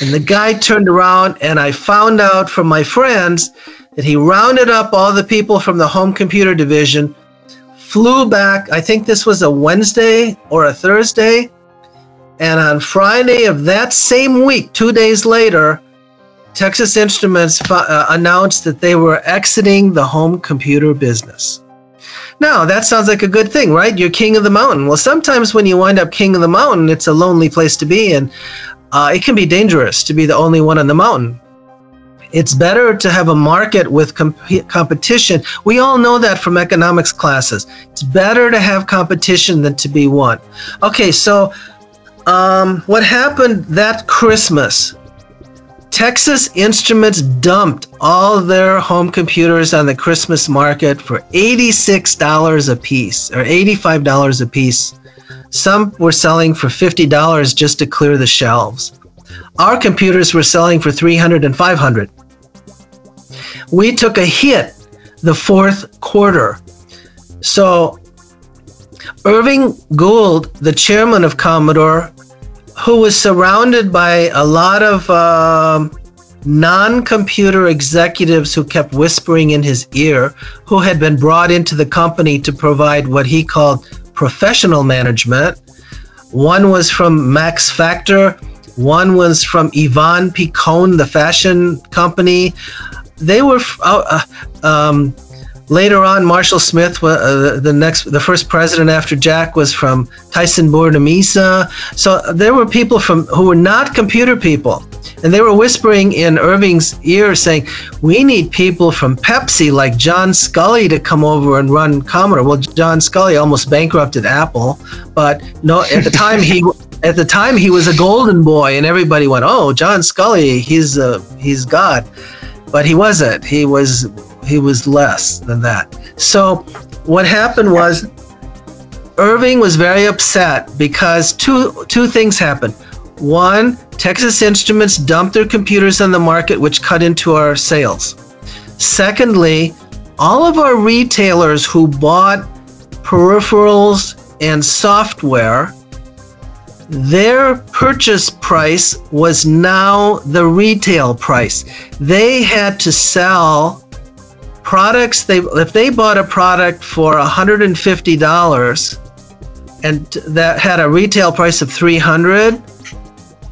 And the guy turned around, and I found out from my friends that he rounded up all the people from the home computer division, flew back. I think this was a Wednesday or a Thursday And on Friday of that same week, two days later, Texas Instruments uh, announced that they were exiting the home computer business. Now, that sounds like a good thing, right? You're king of the mountain. Well, sometimes when you wind up king of the mountain, it's a lonely place to be, and uh, it can be dangerous to be the only one on the mountain. It's better to have a market with comp- competition. We all know that from economics classes. It's better to have competition than to be one. Okay, so um, what happened that Christmas? Texas Instruments dumped all their home computers on the Christmas market for $86 a piece or $85 a piece. Some were selling for $50 just to clear the shelves. Our computers were selling for 300 and 500. We took a hit the fourth quarter. So Irving Gould, the chairman of Commodore, who was surrounded by a lot of uh, non computer executives who kept whispering in his ear, who had been brought into the company to provide what he called professional management. One was from Max Factor, one was from Yvonne Picon, the fashion company. They were uh, uh, um, Later on, Marshall Smith, uh, the next, the first president after Jack, was from Thyssen-Bornemisza. So there were people from who were not computer people, and they were whispering in Irving's ear, saying, "We need people from Pepsi, like John Sculley, to come over and run Commodore." Well, John Sculley almost bankrupted Apple, but no, at the time he. At the time, he was a golden boy, and everybody went, "Oh, John Sculley, he's uh, he's God," but he wasn't. He was he was less than that. So what happened was Irving was very upset because two two things happened. One, Texas Instruments dumped their computers on the market, which cut into our sales. Secondly, all of our retailers who bought peripherals and software, their purchase price was now the retail price. They had to sell products they if they bought a product for $150 and that had a retail price of 300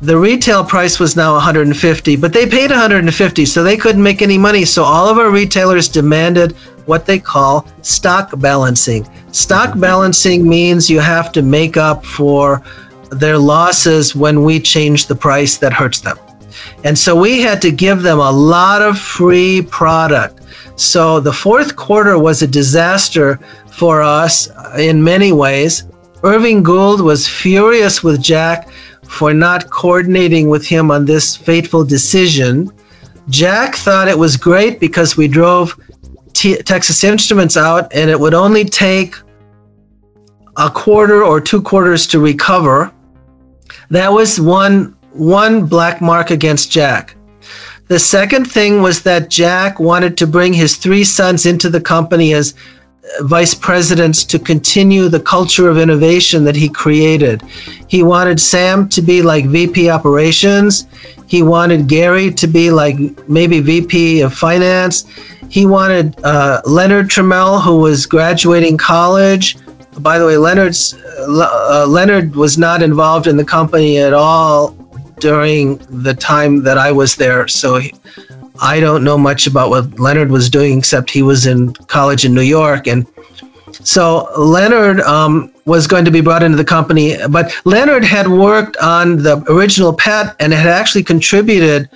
the retail price was now 150 but they paid 150 so they couldn't make any money. So all of our retailers demanded what they call stock balancing. Stock balancing means you have to make up for their losses when we change the price that hurts them. And so we had to give them a lot of free product so the fourth quarter was a disaster for us in many ways. Irving Gould was furious with Jack for not coordinating with him on this fateful decision. Jack thought it was great because we drove T- Texas Instruments out and it would only take a quarter or two quarters to recover. That was one one black mark against Jack. The second thing was that Jack wanted to bring his three sons into the company as vice presidents to continue the culture of innovation that he created. He wanted Sam to be like VP operations. He wanted Gary to be like maybe VP of finance. He wanted uh, Leonard Tramiel, who was graduating college. By the way, Leonard's uh, Leonard was not involved in the company at all during the time that I was there. So I don't know much about what Leonard was doing, except he was in college in New York. And so Leonard um, was going to be brought into the company, but Leonard had worked on the original PET and had actually contributed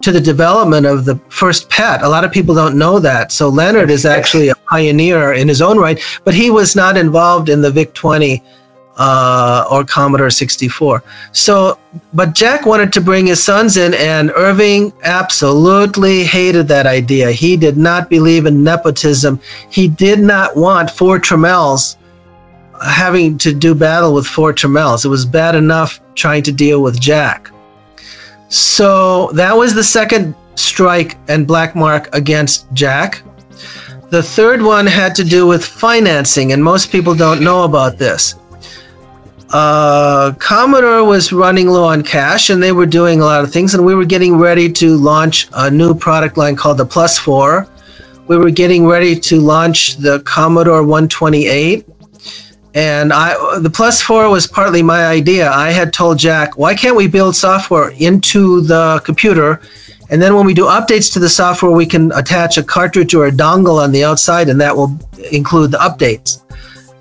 to the development of the first PET. A lot of people don't know that. So Leonard is actually a pioneer in his own right, but he was not involved in the VIC 20 uh, or Commodore 64. So, but Jack wanted to bring his sons in, and Irving absolutely hated that idea. He did not believe in nepotism. He did not want four Tramiels having to do battle with four Tramiels. It was bad enough trying to deal with Jack. So that was the second strike and black mark against Jack. The third one had to do with financing, and most people don't know about this uh, Commodore was running low on cash and they were doing a lot of things, and we were getting ready to launch a new product line called the Plus 4. We were getting ready to launch the Commodore 128, And I, the plus four was partly my idea. I had told Jack, why can't we build software into the computer? And then when we do updates to the software, we can attach a cartridge or a dongle on the outside, and that will include the updates.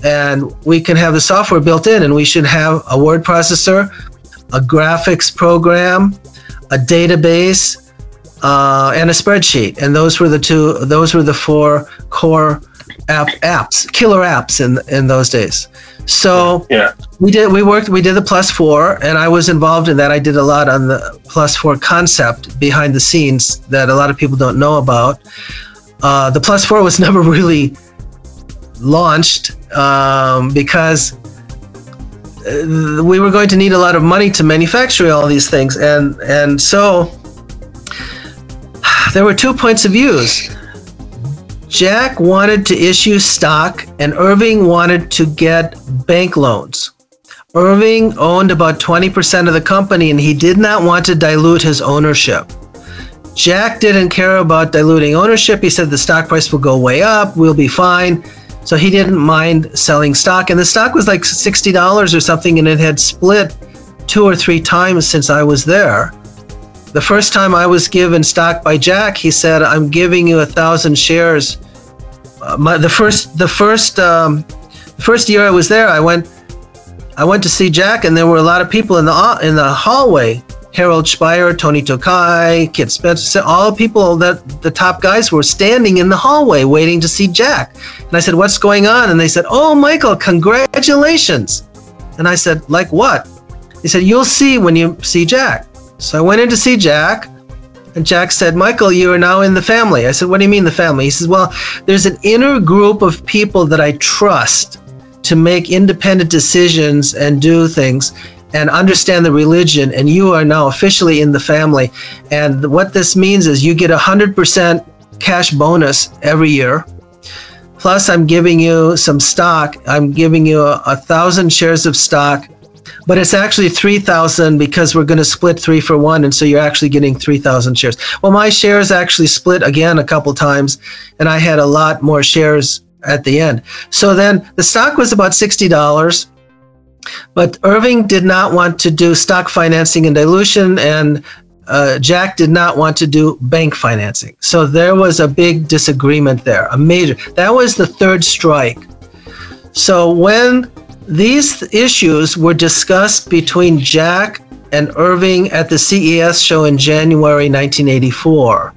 And we can have the software built in, and we should have a word processor, a graphics program, a database, uh, and a spreadsheet. And those were the two. Those were the four core app apps, killer apps in in those days. So Yeah. we did we worked we did the plus four and I was involved in that. I did a lot on the plus four concept behind the scenes that a lot of people don't know about. Uh, the plus four was never really launched um, because uh, we were going to need a lot of money to manufacture all these things and and so there were two points of views Jack wanted to issue stock and Irving wanted to get bank loans. Irving owned about 20% of the company and he did not want to dilute his ownership. Jack didn't care about diluting ownership. He said the stock price will go way up, we'll be fine. So he didn't mind selling stock. And the stock was like $60 or something and it had split two or three times since I was there. The first time I was given stock by Jack, he said, "I'm giving you a thousand shares." Uh, my, the first, the first, um, the first year I was there, I went, I went to see Jack, and there were a lot of people in the in the hallway. Harold Speyer, Tony Tokai, Kit Spencer, all people that the top guys were standing in the hallway waiting to see Jack. And I said, "What's going on?" And they said, "Oh, Michael, congratulations!" And I said, "Like what?" He said, "You'll see when you see Jack." So I went in to see Jack, and Jack said, Michael, you are now in the family. I said, What do you mean the family? He says, Well, there's an inner group of people that I trust to make independent decisions and do things and understand the religion, and you are now officially in the family. And what this means is you get a 100% cash bonus every year. Plus, I'm giving you some stock. I'm giving you a, a thousand shares of stock but it's actually 3000 because we're going to split three for one and so you're actually getting 3000 shares well my shares actually split again a couple times and i had a lot more shares at the end so then the stock was about $60 but irving did not want to do stock financing and dilution and uh, jack did not want to do bank financing so there was a big disagreement there a major that was the third strike so when these issues were discussed between Jack and Irving at the CES show in January 1984.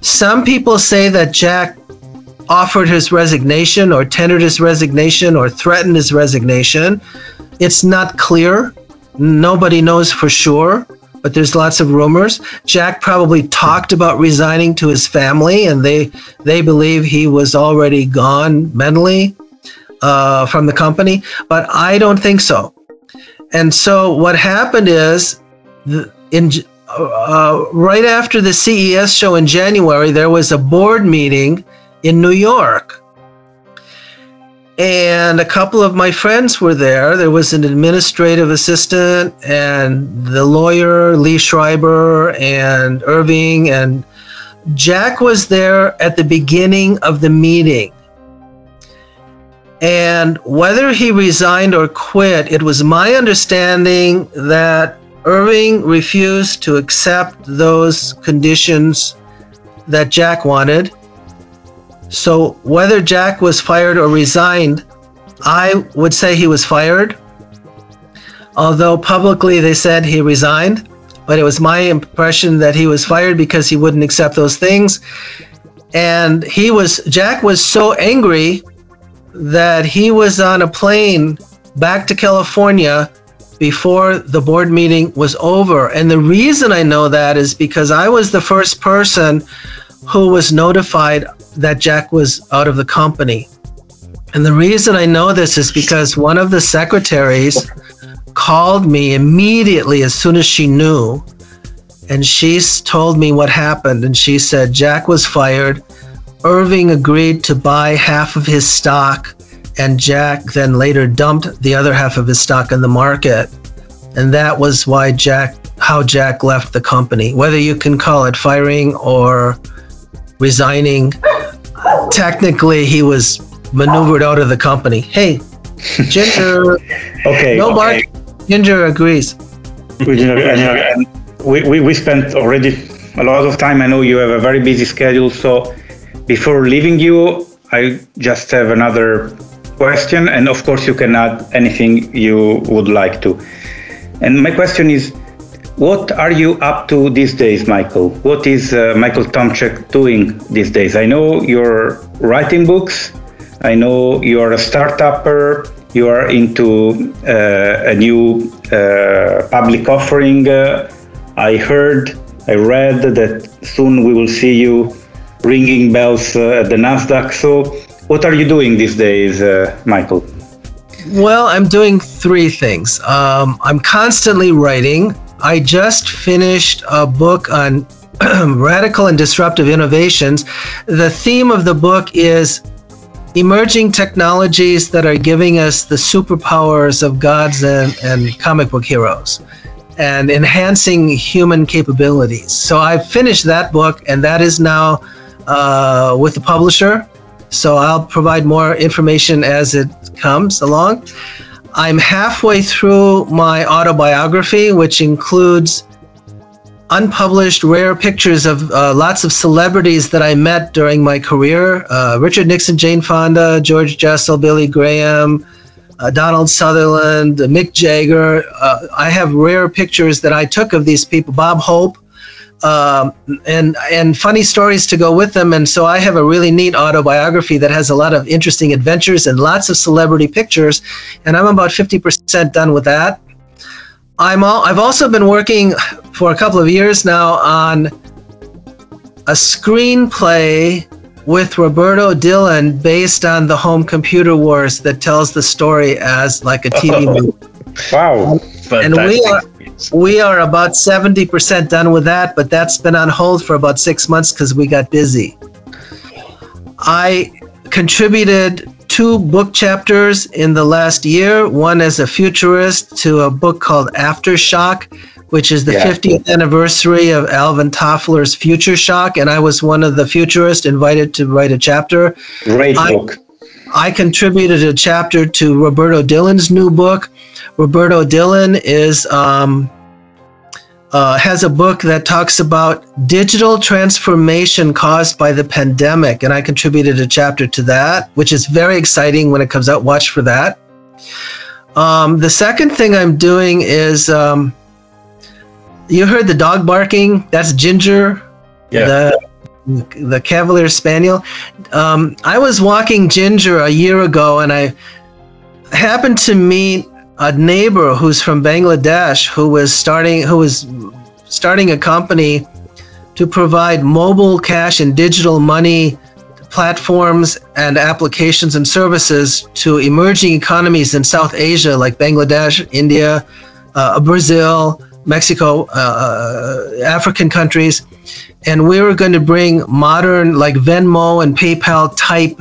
Some people say that Jack offered his resignation or tendered his resignation or threatened his resignation. It's not clear. Nobody knows for sure, but there's lots of rumors. Jack probably talked about resigning to his family and they they believe he was already gone mentally uh, from the company, but I don't think so. And so what happened is, in uh, right after the CES show in January, there was a board meeting in New York, and a couple of my friends were there. There was an administrative assistant and the lawyer Lee Schreiber and Irving and Jack was there at the beginning of the meeting. And whether he resigned or quit, it was my understanding that Irving refused to accept those conditions that Jack wanted. So whether Jack was fired or resigned, I would say he was fired. Although publicly they said he resigned, but it was my impression that he was fired because he wouldn't accept those things. And he was, Jack was so angry that he was on a plane back to California before the board meeting was over. And the reason I know that is because I was the first person who was notified that Jack was out of the company. And the reason I know this is because one of the secretaries called me immediately as soon as she knew. And she told me what happened. And she said Jack was fired. Irving agreed to buy half of his stock, and Jack then later dumped the other half of his stock in the market. And that was why Jack, how Jack left the company. Whether you can call it firing or resigning, technically he was maneuvered out of the company. Hey, Ginger. Okay. no okay. bark. Ginger agrees. We, you know, you know, and we, we, we spent already a lot of time. I know you have a very busy schedule. So before leaving you, I just have another question. And of course, you can add anything you would like to. And my question is what are you up to these days, Michael? What is uh, Michael Tomczyk doing these days? I know you're writing books. I know you're a startupper. You are into uh, a new uh, public offering. Uh, I heard, I read that soon we will see you ringing bells uh, at the Nasdaq. So, what are you doing these days, uh, Michael? Well, I'm doing three things. Um, I'm constantly writing. I just finished a book on radical and disruptive innovations. The theme of the book is emerging technologies that are giving us the superpowers of gods and, and comic book heroes and enhancing human capabilities. So I finished that book, and that is now uh, with the publisher. So I'll provide more information as it comes along. I'm halfway through my autobiography, which includes unpublished rare pictures of uh, lots of celebrities that I met during my career uh, Richard Nixon, Jane Fonda, George Jessel, Billy Graham, uh, Donald Sutherland, Mick Jagger. Uh, I have rare pictures that I took of these people, Bob Hope. Um, and and funny stories to go with them, and so I have a really neat autobiography that has a lot of interesting adventures and lots of celebrity pictures, and I'm about fifty percent done with that. I'm all, I've also been working for a couple of years now on a screenplay with Roberto Dillon based on the home computer wars that tells the story as like a TV movie. Wow. And we are we are about 70% done with that, but that's been on hold for about 6 months cuz we got busy. I contributed two book chapters in the last year, one as a futurist to a book called Aftershock, which is the Yeah. 50th anniversary of Alvin Toffler's Future Shock. And I was one of the futurists invited to write a chapter. Great I- book. I contributed a chapter to Roberto Dillon's new book. Roberto Dillon is um, uh, has a book that talks about digital transformation caused by the pandemic, and I contributed a chapter to that, which is very exciting when it comes out. Watch for that. Um, the second thing I'm doing is um, you heard the dog barking. That's Ginger, Yeah. the the Cavalier Spaniel. Um, I was walking Ginger a year ago, and I happened to meet a neighbor who's from Bangladesh who was starting who was starting a company to provide mobile cash and digital money platforms and applications and services to emerging economies in South Asia like Bangladesh, India, uh, Brazil, Mexico, uh, African countries. And we were going to bring modern, like Venmo and PayPal type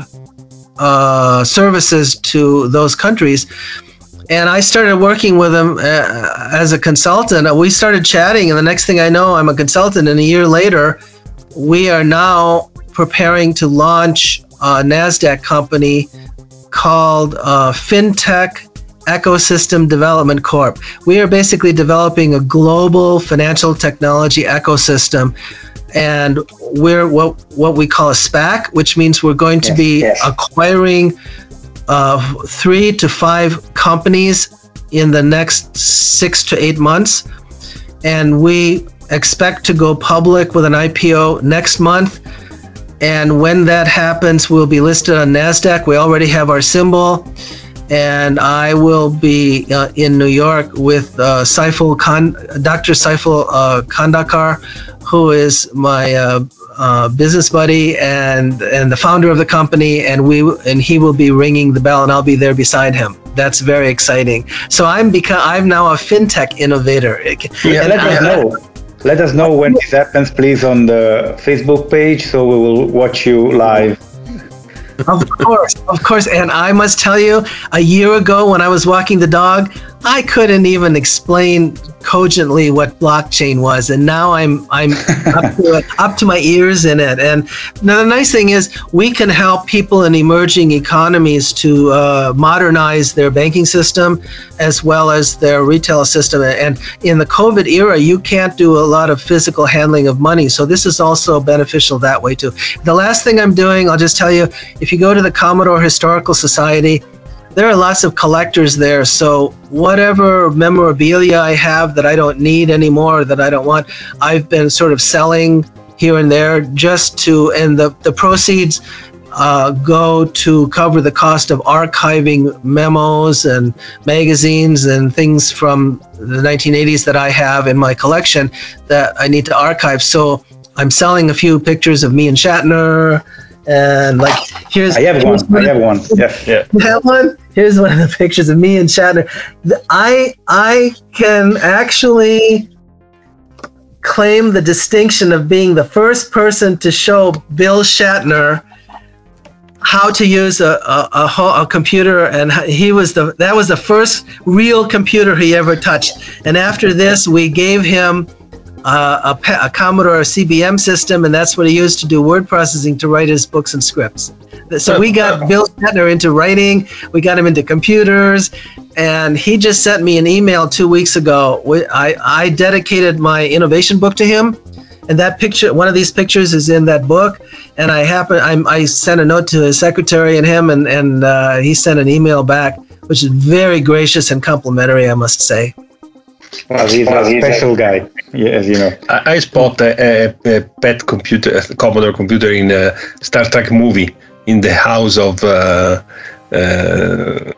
uh, services to those countries. And I started working with him uh, as a consultant. We started chatting, and the next thing I know, I'm a consultant. And a year later, we are now preparing to launch a NASDAQ company called uh, FinTech Ecosystem Development Corp. We are basically developing a global financial technology ecosystem. And we're what, what we call a SPAC, which means we're going to Yes, be yes. acquiring uh, three to five companies in the next six to eight months. And we expect to go public with an IPO next month. And when that happens, we'll be listed on NASDAQ. We already have our symbol. And I will be uh, in New York with uh, Saiful Khan, Dr. Saiful uh, Kandakar, who is my uh, uh, business buddy and and the founder of the company. And we and he will be ringing the bell, and I'll be there beside him. That's very exciting. So I'm become I'm now a fintech innovator. Yeah, And let us know. Let us know when this happens, please, on the Facebook page, so we will watch you live. Of course, of course. And I must tell you, a year ago when I was walking the dog, I couldn't even explain cogently what blockchain was, and now I'm I'm up, to it, up to my ears in it. And now the nice thing is we can help people in emerging economies to uh, modernize their banking system as well as their retail system. And in the COVID era, you can't do a lot of physical handling of money, so this is also beneficial that way too. The last thing I'm doing, I'll just tell you, if you go to the Commodore Historical Society there are lots of collectors there. So whatever memorabilia I have that I don't need anymore, that I don't want, I've been sort of selling here and there just to, and the, the proceeds uh, go to cover the cost of archiving memos and magazines and things from the 1980s that I have in my collection that I need to archive. So I'm selling a few pictures of me and Shatner and like here's I have one. I have one. Yeah, yeah. You have one. Here's one of the pictures of me and Shatner. I I can actually claim the distinction of being the first person to show Bill Shatner how to use a, a, a, a, computer and he was the that was the first real computer he ever touched and after this we gave him uh, a, a, Commodore CBM system, and that's what he used to do word processing to write his books and scripts. So we got Bill Shatner into writing, we got him into computers, and he just sent me an email two weeks ago. I, I dedicated my innovation book to him, and that picture, one of these pictures, is in that book. And I happen, I, I sent a note to his secretary and him, and and uh, he sent an email back, which is very gracious and complimentary, I must say. Well, he's well, a he's special a, guy, yeah, as you know. I, I spot a, a, pet computer, a Commodore computer in a Star Trek movie in the house of, uh, uh,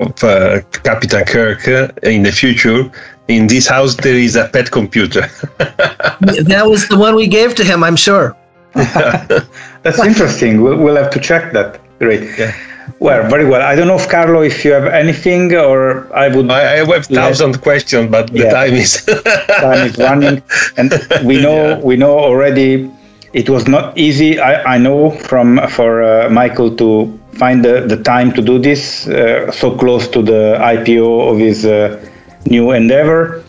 of uh, Captain Kirk in the future. In this house, there is a pet computer. that was the one we gave to him, I'm sure. That's interesting. We'll, we'll have to check that. Great. Yeah. Well, very well. I don't know if Carlo, if you have anything, or I would. I, I have thousand questions, but the yeah. time is time is running, and we know yeah. we know already. It was not easy. I, I know from for uh, Michael to find the, the time to do this uh, so close to the IPO of his uh, new endeavor.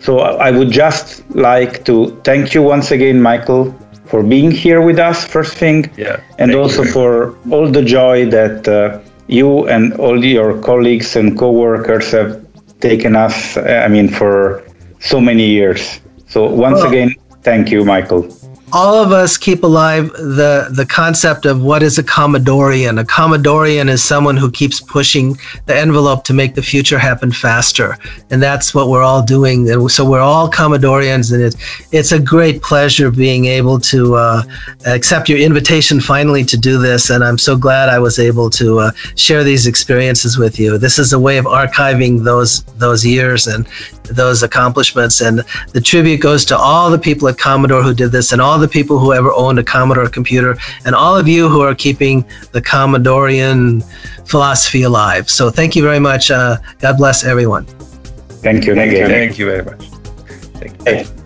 So I would just like to thank you once again, Michael, for being here with us, first thing, yeah, and also for all the joy that uh, you and all your colleagues and co-workers have taken us. Uh, I mean, for so many years. So once again, thank you, Michael all of us keep alive the the concept of what is a Commodorian. A Commodorian is someone who keeps pushing the envelope to make the future happen faster, and that's what we're all doing. And so we're all Commodorians, and it's it's a great pleasure being able to uh, accept your invitation finally to do this. And I'm so glad I was able to uh, share these experiences with you. This is a way of archiving those those years and those accomplishments. And the tribute goes to all the people at Commodore who did this, and all the people who ever owned a Commodore computer, and all of you who are keeping the Commodorian philosophy alive. So thank you very much. Uh, God bless everyone. Thank you. Thank you. Thank you very much. Thank you.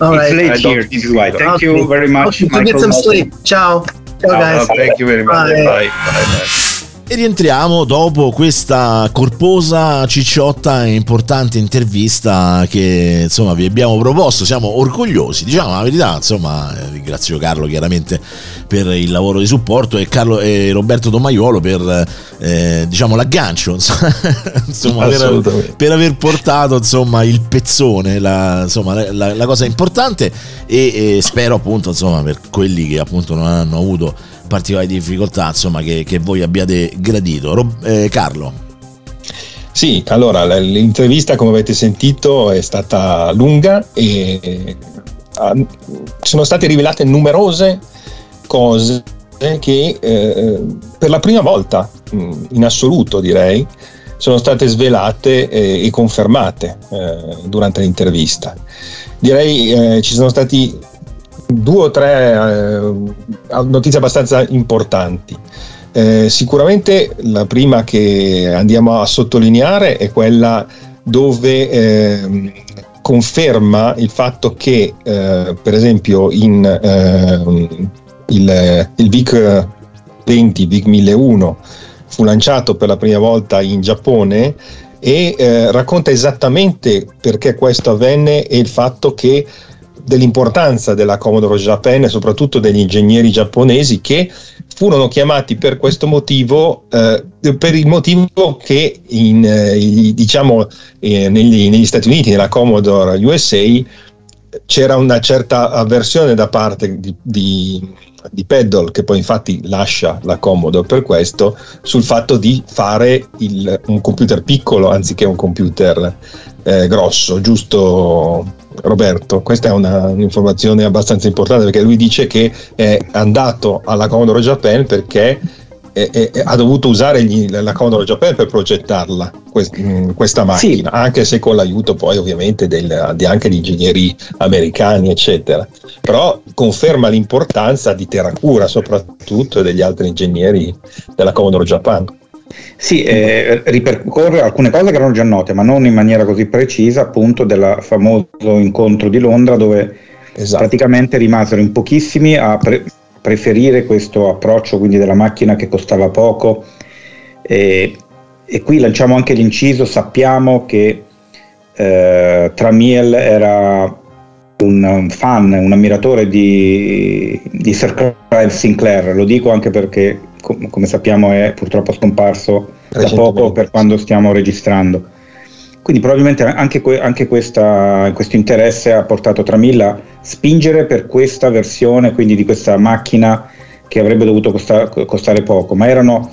All right. It's late here. Thank you very much. Okay, get some sleep. Ciao. Ciao, guys. thank you very much. Bye. Bye. Bye. Bye. E rientriamo dopo questa corposa, cicciotta e importante intervista che insomma vi abbiamo proposto. Siamo orgogliosi, diciamo la verità. Insomma, ringrazio Carlo chiaramente per il lavoro di supporto e, Carlo, e Roberto Domaiolo per eh, diciamo l'aggancio, insomma, per, per, aver portato insomma, il pezzone, la, insomma, la, la cosa importante. E, e spero appunto insomma per quelli che appunto non hanno avuto particolari difficoltà insomma, che, che voi abbiate gradito. Rob, eh, Carlo. Sì, allora l'intervista come avete sentito è stata lunga e sono state rivelate numerose cose che eh, per la prima volta in assoluto direi sono state svelate eh, e confermate eh, durante l'intervista. Direi eh, ci sono stati due o tre eh, notizie abbastanza importanti. Eh, sicuramente la prima che andiamo a sottolineare è quella dove eh, conferma il fatto che eh, per esempio in, ehm, il, il VIC 20, VIC 1001 fu lanciato per la prima volta in Giappone e eh, racconta esattamente perché questo avvenne e il fatto che dell'importanza della Commodore Japan e soprattutto degli ingegneri giapponesi che furono chiamati per questo motivo, eh, per il motivo che in, eh, diciamo, eh, negli, negli, Stati Uniti, nella Commodore USA, c'era una certa avversione da parte di, di, di Peddle, che poi infatti lascia la Commodore per questo, sul fatto di fare il, un computer piccolo anziché un computer eh, grosso, giusto Roberto? Questa è una, un'informazione abbastanza importante perché lui dice che è andato alla Commodore Japan perché e, e, ha dovuto usare gli, la Commodore Japan per progettarla quest, mm, questa macchina, sì. anche se con l'aiuto poi ovviamente del, di anche di ingegneri americani, eccetera. Però conferma l'importanza di Terracura soprattutto e degli altri ingegneri della Commodore Japan. Sì, eh, ripercorre alcune cose che erano già note, ma non in maniera così precisa, appunto del famoso incontro di Londra dove esatto. praticamente rimasero in pochissimi a pre- preferire questo approccio quindi della macchina che costava poco. E, e qui lanciamo anche l'inciso, sappiamo che eh, Tramiel era un fan, un ammiratore di, di Sir Clive Sinclair, lo dico anche perché com- come sappiamo è purtroppo scomparso da poco per quando stiamo registrando. Quindi probabilmente anche, que- anche questa, questo interesse ha portato Tramilla a spingere per questa versione, quindi di questa macchina che avrebbe dovuto costa- costare poco, ma erano,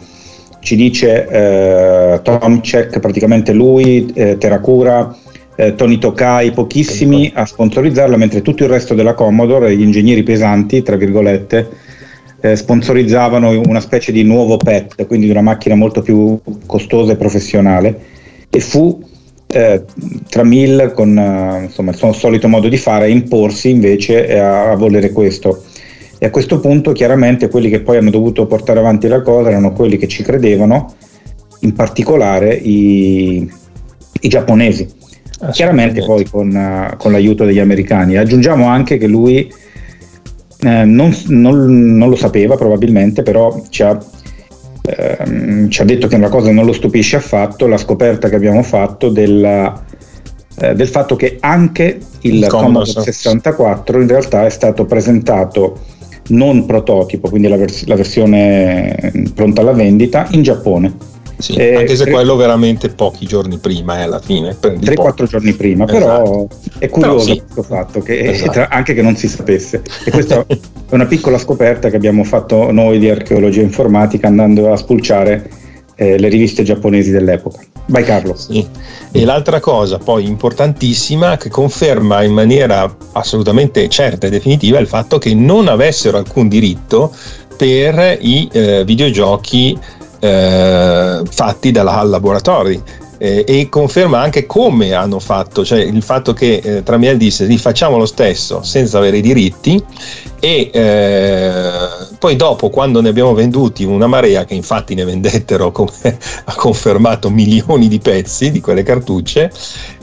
ci dice eh, Tomcek, praticamente lui, eh, Terracura, eh, Tony Tokai, pochissimi a sponsorizzarla, mentre tutto il resto della Commodore, gli ingegneri pesanti, tra virgolette, eh, sponsorizzavano una specie di nuovo PET, quindi una macchina molto più costosa e professionale, e fu eh, tra Mill con eh, insomma, il suo solito modo di fare a imporsi invece a, a volere questo. E a questo punto chiaramente quelli che poi hanno dovuto portare avanti la cosa erano quelli che ci credevano, in particolare i, i giapponesi. Chiaramente poi con, uh, con, l'aiuto degli americani. Aggiungiamo anche che lui eh, non, non, non, lo sapeva probabilmente, però ci ha ehm, ci ha detto che una cosa non lo stupisce affatto, la scoperta che abbiamo fatto della, eh, del fatto che anche il Commodore 64 in realtà è stato presentato non prototipo, quindi la, vers- la versione pronta alla vendita, in Giappone. Sì, eh, anche se tre, quello veramente pochi giorni prima, eh, alla fine. 3-4 giorni prima, esatto. però è curioso però sì. questo fatto, che, esatto. anche che non si sapesse. E questa è una piccola scoperta che abbiamo fatto noi di archeologia informatica andando a spulciare eh, le riviste giapponesi dell'epoca. Vai Carlo. Sì. E l'altra cosa poi importantissima che conferma in maniera assolutamente certa e definitiva il fatto che non avessero alcun diritto per i eh, videogiochi eh, fatti dalla HAL Laboratory eh, e conferma anche come hanno fatto, cioè il fatto che eh, Tramiel disse di facciamo lo stesso senza avere i diritti e eh, poi dopo quando ne abbiamo venduti una marea che infatti ne vendettero come ha confermato milioni di pezzi di quelle cartucce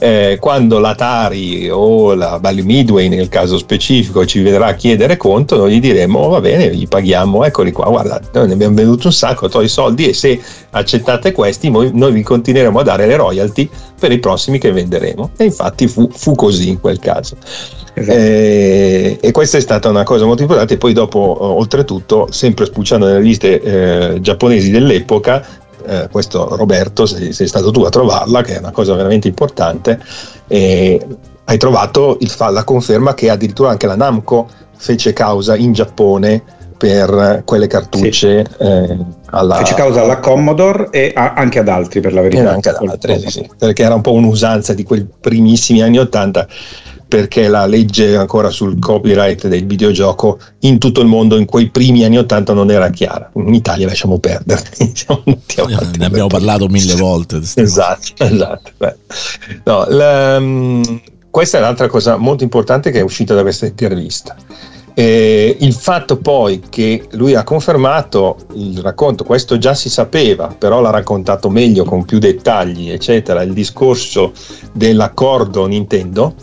eh, quando l'Atari o la Bally Midway nel caso specifico ci verrà a chiedere conto noi gli diremo va bene gli paghiamo eccoli qua guarda noi ne abbiamo venduto un sacco to i soldi e se accettate questi noi, noi vi continueremo a dare le royalty per i prossimi che venderemo e infatti fu, fu così in quel caso Esatto. E, e, questa è stata una cosa molto importante. E poi, dopo, oltretutto, sempre spulciando nelle liste eh, giapponesi dell'epoca, eh, questo Roberto, sei, sei, stato tu a trovarla, che è una cosa veramente importante. Hai trovato il, la conferma che addirittura anche la Namco fece causa in Giappone per quelle cartucce. Sì. Eh, alla, fece causa alla Commodore e a, anche ad altri, per la verità. E anche ad altri, sì, sì, perché era un po' un'usanza di quei primissimi anni Ottanta perché la legge ancora sul copyright del videogioco in tutto il mondo in quei primi anni 80 non era chiara. In Italia lasciamo perdere. ne abbiamo parlato mille volte. Esatto, esatto. No, la, questa è un'altra cosa molto importante che è uscita da questa intervista. Eh, il fatto poi che lui ha confermato il racconto, questo già si sapeva, però l'ha raccontato meglio con più dettagli, eccetera, il discorso dell'accordo Nintendo,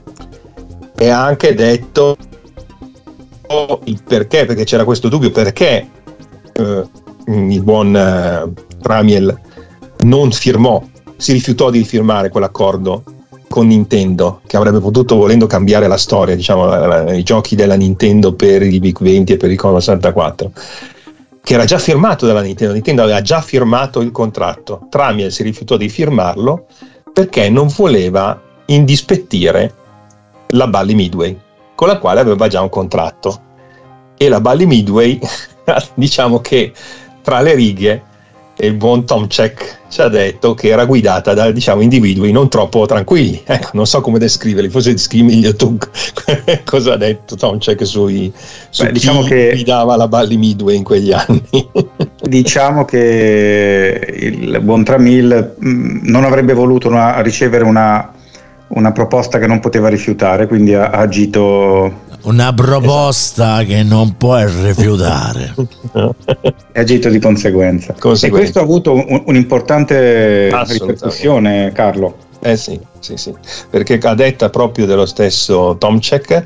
e ha anche detto il perché, perché c'era questo dubbio, perché eh, il buon eh, Ramiel non firmò si rifiutò di firmare quell'accordo con Nintendo, che avrebbe potuto, volendo cambiare la storia, diciamo, i giochi della Nintendo per i Big 20 e per il Commodore 64, che era già firmato dalla Nintendo. Nintendo aveva già firmato il contratto. Tramiel si rifiutò di firmarlo perché non voleva indispettire la Bally Midway, con la quale aveva già un contratto. E la Bally Midway, diciamo che tra le righe, e il buon Tom Check ci ha detto che era guidata da diciamo, individui non troppo tranquilli. Ecco, non so come descriverli, forse descrivi meglio tu cosa ha detto Tom Check sui, su Beh, diciamo che guidava la Bally Midway in quegli anni. diciamo che il buon Tramil mm, non avrebbe voluto una, ricevere una, una proposta che non poteva rifiutare, quindi ha, ha agito una proposta esatto. che non puoi rifiutare. È agito di conseguenza. conseguenza. E questo ha avuto un, un'importante ripercussione, Carlo. Eh sì, sì, sì, perché a detta proprio dello stesso Tomczek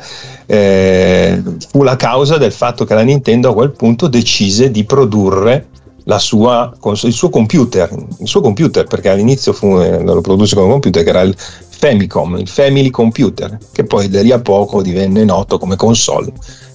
eh, fu la causa del fatto che la Nintendo a quel punto decise di produrre sua, il suo computer, il suo computer perché all'inizio fu, eh, lo produsse come computer che era il Famicom, il Family Computer, che poi da lì a poco divenne noto come console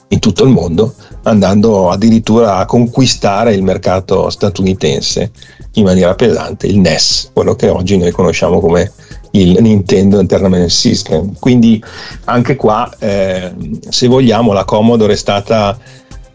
in tutto il mondo, andando addirittura a conquistare il mercato statunitense in maniera pesante, il NES, quello che oggi noi conosciamo come il Nintendo Entertainment System. Quindi anche qua, eh, se vogliamo, la Commodore è stata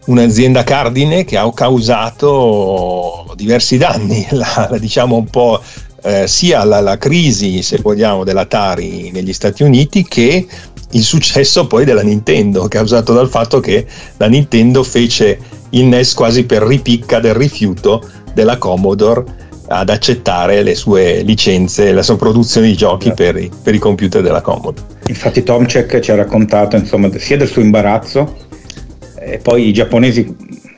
un'azienda cardine che ha causato diversi danni, la, diciamo un po' eh, sia la, la, crisi, se vogliamo, dell'Atari negli Stati Uniti che il successo poi della Nintendo, causato dal fatto che la Nintendo fece il NES quasi per ripicca del rifiuto della Commodore ad accettare le sue licenze, la sua produzione di giochi yeah. per, i, per, i, computer della Commodore. Infatti Tomcek ci ha raccontato insomma, sia del suo imbarazzo e poi i giapponesi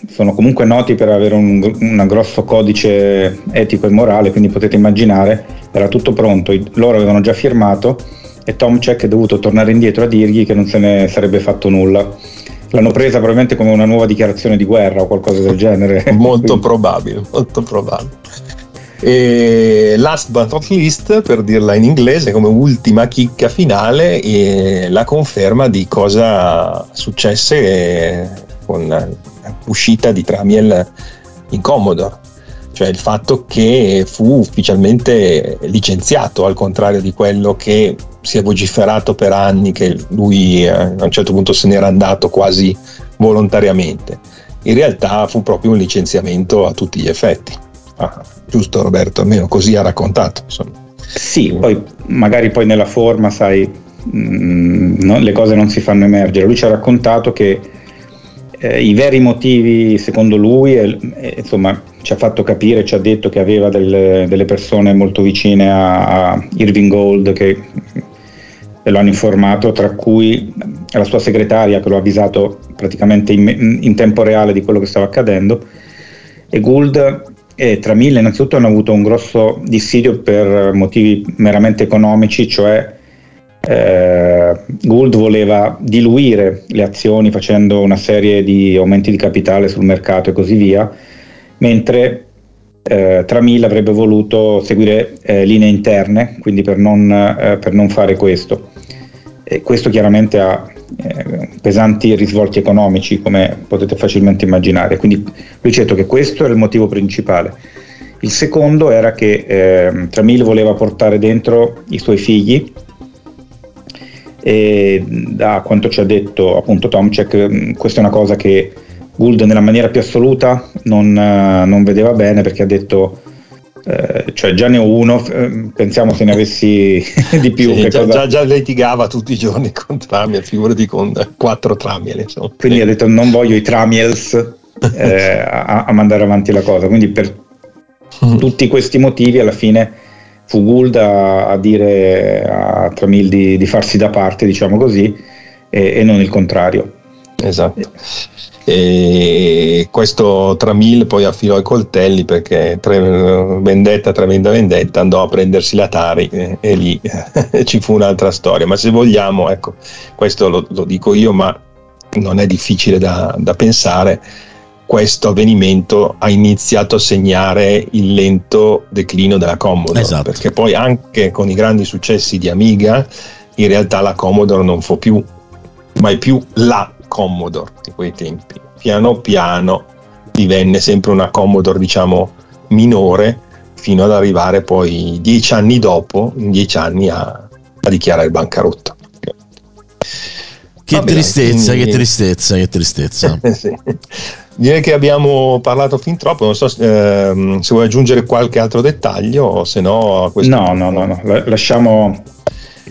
sono comunque noti per avere un, un, grosso codice etico e morale, quindi potete immaginare, era tutto pronto, loro avevano già firmato e Tomcek è dovuto tornare indietro a dirgli che non se ne sarebbe fatto nulla. L'hanno presa probabilmente come una nuova dichiarazione di guerra o qualcosa del genere. molto probabile, molto probabile. E last but not least, per dirla in inglese, come ultima chicca finale, la conferma di cosa successe con uscita di Tramiel in Commodore, cioè il fatto che fu ufficialmente licenziato, al contrario di quello che si è vociferato per anni, che lui eh, a un certo punto se n'era andato quasi volontariamente. In realtà fu proprio un licenziamento a tutti gli effetti. Ah, giusto Roberto, almeno così ha raccontato. Insomma. Sì, poi magari poi nella forma, sai, mh, mm, no, le cose non si fanno emergere. Lui ci ha raccontato che eh, i veri motivi, secondo lui, eh, insomma, ci ha fatto capire, ci ha detto che aveva delle, delle persone molto vicine a, a Irving Gold che lo hanno informato, tra cui la sua segretaria che lo ha avvisato praticamente in, in tempo reale di quello che stava accadendo. E Gould e Tramille innanzitutto hanno avuto un grosso dissidio per motivi meramente economici, cioè eh, Gould voleva diluire le azioni facendo una serie di aumenti di capitale sul mercato e così via, mentre eh, Tramil avrebbe voluto seguire eh, linee interne, quindi per non, eh, per non fare questo. E questo chiaramente ha eh, pesanti risvolti economici, come potete facilmente immaginare. Quindi ha detto che questo era il motivo principale. Il secondo era che eh, Tramil voleva portare dentro i suoi figli e da quanto ci ha detto appunto Tomcek, mm, questa è una cosa che Gould nella maniera più assoluta non, eh, non vedeva bene perché ha detto eh, cioè già ne ho uno, eh, pensiamo se ne avessi di più. Sì, già, cosa... già, già, litigava tutti i giorni con Tramiel, figurati con quattro Tramiel. Insomma. Quindi ha detto non voglio i Tramiels eh, a, a, mandare avanti la cosa. Quindi per tutti questi motivi alla fine fu Gould a, a dire a Tramil di, di, farsi da parte, diciamo così, e, e non il contrario. Esatto. E questo Tramil poi affilò i coltelli perché tre, vendetta, tremenda vendetta, andò a prendersi l'Atari e, e lì ci fu un'altra storia. Ma se vogliamo, ecco, questo lo, lo, dico io, ma non è difficile da, da pensare questo avvenimento ha iniziato a segnare il lento declino della Commodore, Esatto. perché poi anche con i grandi successi di Amiga, in realtà la Commodore non fu più, mai più la Commodore di quei tempi. Piano piano divenne sempre una Commodore, diciamo, minore, fino ad arrivare poi dieci anni dopo, in dieci anni, a, a dichiarare bancarotta. Che Vabbè, tristezza, quindi- che tristezza, che tristezza. Eh sì. Direi che abbiamo parlato fin troppo, non so ehm, se vuoi aggiungere qualche altro dettaglio o se no a questo No, no, no, no. La- lasciamo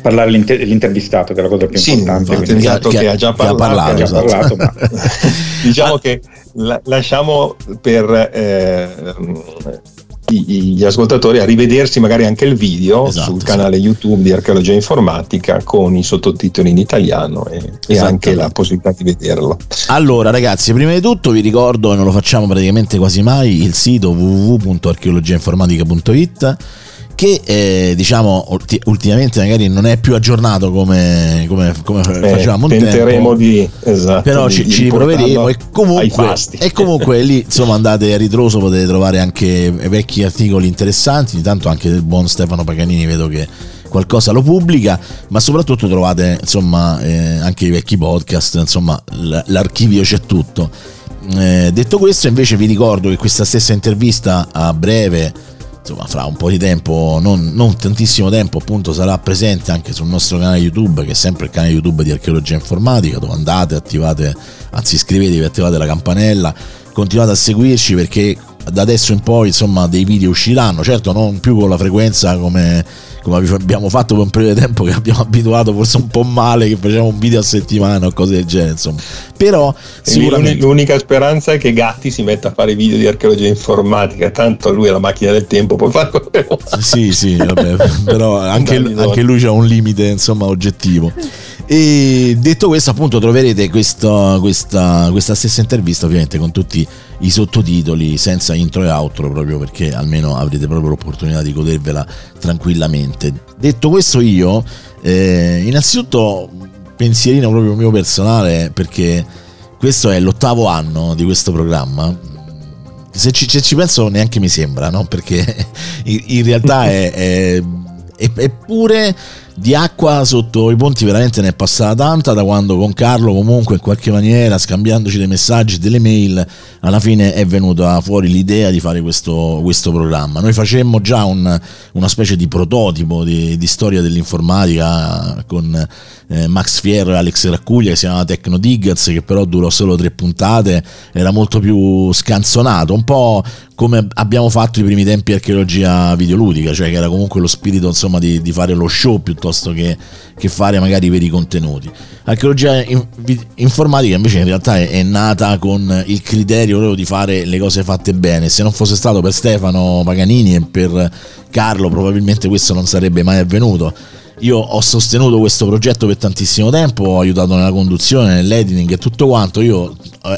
parlare l'inter- l'intervistato, che è la cosa più Sì, importante. infatti, quindi- esatto, che ha già che ha parlato, che ha già esatto. parlato, ma diciamo che la- lasciamo per i- gli ascoltatori a rivedersi magari anche il video Esatto, sul canale YouTube di Archeologia Informatica con i sottotitoli in italiano e, e Esattamente. anche la possibilità di vederlo. Allora, ragazzi, prima di tutto vi ricordo, e non lo facciamo praticamente quasi mai, il sito www.archeologiainformatica.it che eh, diciamo ulti- ultimamente magari non è più aggiornato come, come, come Eh, facevamo un tenteremo tempo. di esatto, però di- ci, di ci riproveremo e comunque, e comunque lì insomma andate a ritroso potete trovare anche vecchi articoli interessanti intanto anche del buon Stefano Paganini vedo che qualcosa lo pubblica ma soprattutto trovate insomma eh, anche i vecchi podcast insomma l- l'archivio c'è tutto Eh, detto questo invece vi ricordo che questa stessa intervista a breve insomma fra un po' di tempo, non, non tantissimo tempo, appunto sarà presente anche sul nostro canale YouTube, che è sempre il canale YouTube di Archeologia Informatica, dove andate, attivate, anzi iscrivetevi, attivate la campanella, continuate a seguirci perché da adesso in poi insomma dei video usciranno, certo non più con la frequenza come, come abbiamo fatto per un periodo di tempo che abbiamo abituato forse un po' male, che facevamo un video a settimana o cose del genere, insomma. Però sicuramente... L'unica speranza è che Gatti si metta a fare video di archeologia informatica, tanto lui è la macchina del tempo, può fare quello che vuole. Sì, sì, vabbè, però anche, anche lui ha un limite insomma oggettivo. E detto questo, appunto, troverete questa, questa, questa stessa intervista ovviamente con tutti i sottotitoli senza intro e outro, proprio perché almeno avrete proprio l'opportunità di godervela tranquillamente. Detto questo, io eh, innanzitutto pensierino proprio mio personale perché questo è l'ottavo anno di questo programma. Se ci, se ci penso neanche mi sembra, no? Perché in, in realtà è, è, è- è pure di acqua sotto i ponti veramente ne è passata tanta da quando con Carlo comunque in qualche maniera scambiandoci dei messaggi, delle mail alla fine è venuta fuori l'idea di fare questo, questo programma. Noi facemmo già un- una specie di prototipo di, di storia dell'informatica con eh, Max Fierro e Alex Raccuglia che si chiamava Tecno Diggers che però durò solo tre puntate era molto più scanzonato un po' come abbiamo fatto i primi tempi archeologia videoludica cioè che era comunque lo spirito insomma di, di fare lo show piuttosto che, che fare magari i veri contenuti. Archeologia in- vi- informatica invece in realtà è, nata con il criterio proprio di fare le cose fatte bene. Se non fosse stato per Stefano Paganini e per Carlo probabilmente questo non sarebbe mai avvenuto. Io ho sostenuto questo progetto per tantissimo tempo, ho aiutato nella conduzione, nell'editing e tutto quanto. Io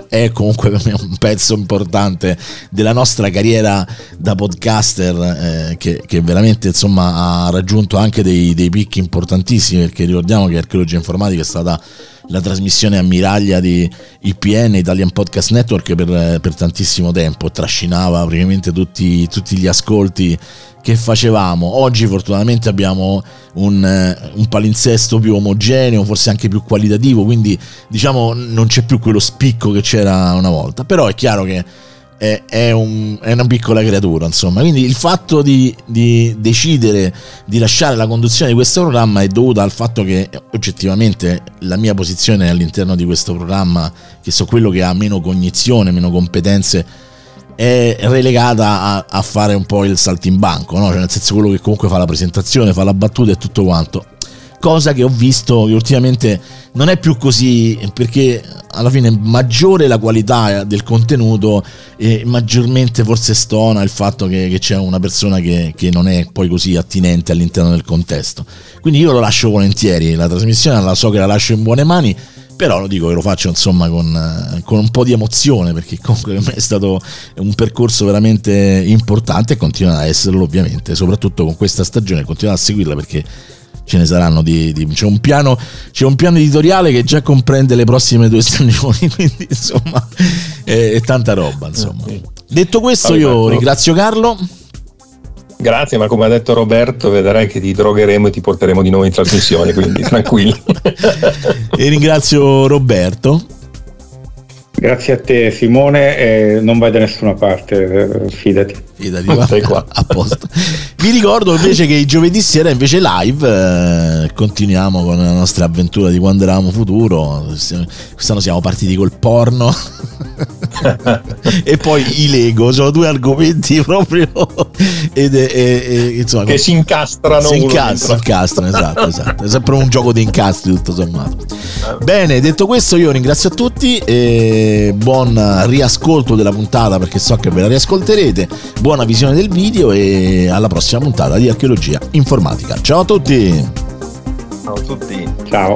è comunque per me un pezzo importante della nostra carriera da podcaster eh, che, che veramente insomma ha raggiunto anche dei, dei picchi importantissimi perché ricordiamo che Archeologia Informatica è stata la trasmissione ammiraglia di IPN, Italian Podcast Network, per, per tantissimo tempo, trascinava praticamente tutti, tutti gli ascolti che facevamo. Oggi fortunatamente abbiamo un, un palinsesto più omogeneo, forse anche più qualitativo, quindi diciamo non c'è più quello spicco che c'era una volta, però è chiaro che è, è un- è una piccola creatura, insomma. Quindi il fatto di, di decidere di lasciare la conduzione di questo programma è dovuta al fatto che oggettivamente la mia posizione all'interno di questo programma, che so quello che ha meno cognizione, meno competenze, è relegata a, a fare un po' il saltimbanco, no? cioè nel senso quello che comunque fa la presentazione, fa la battuta e tutto quanto. Cosa che ho visto che ultimamente non è più così perché alla fine maggiore la qualità del contenuto e maggiormente forse stona il fatto che, che c'è una persona che, che non è poi così attinente all'interno del contesto. Quindi io lo lascio volentieri, la trasmissione la so che la lascio in buone mani, però lo dico che lo faccio insomma con, con un po' di emozione perché comunque per me è stato un percorso veramente importante e continua a esserlo ovviamente, soprattutto con questa stagione, continuate a seguirla perché ce ne saranno di, di- c'è, un piano, c'è un piano editoriale che già comprende le prossime due stagioni quindi insomma e, e tanta roba, insomma. Detto questo, io ringrazio Carlo. Grazie, ma come ha detto Roberto, vedrai che ti drogheremo e ti porteremo di nuovo in trasmissione, quindi tranquilli. E ringrazio Roberto. Grazie a te Simone e non vai da nessuna parte, eh, fidati. Fidati, va. Stai qua. a posto. Vi ricordo invece che i giovedì sera invece live eh, continuiamo con la nostra avventura di quando eravamo futuro. Quest'anno siamo partiti col porno e poi i Lego, sono due argomenti proprio ed è- è- insomma, che si incastrano. si uno incastra, dentro. incastrano, esatto, esatto. È sempre un gioco di incastri tutto sommato. Bene, detto questo io ringrazio a tutti e buon riascolto della puntata perché so che ve la riascolterete, buona visione del video e alla prossima puntata di archeologia informatica. Ciao a tutti! Ciao a tutti. Ciao.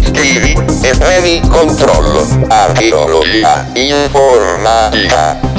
Scrivi e premi controllo. Archeologia informatica.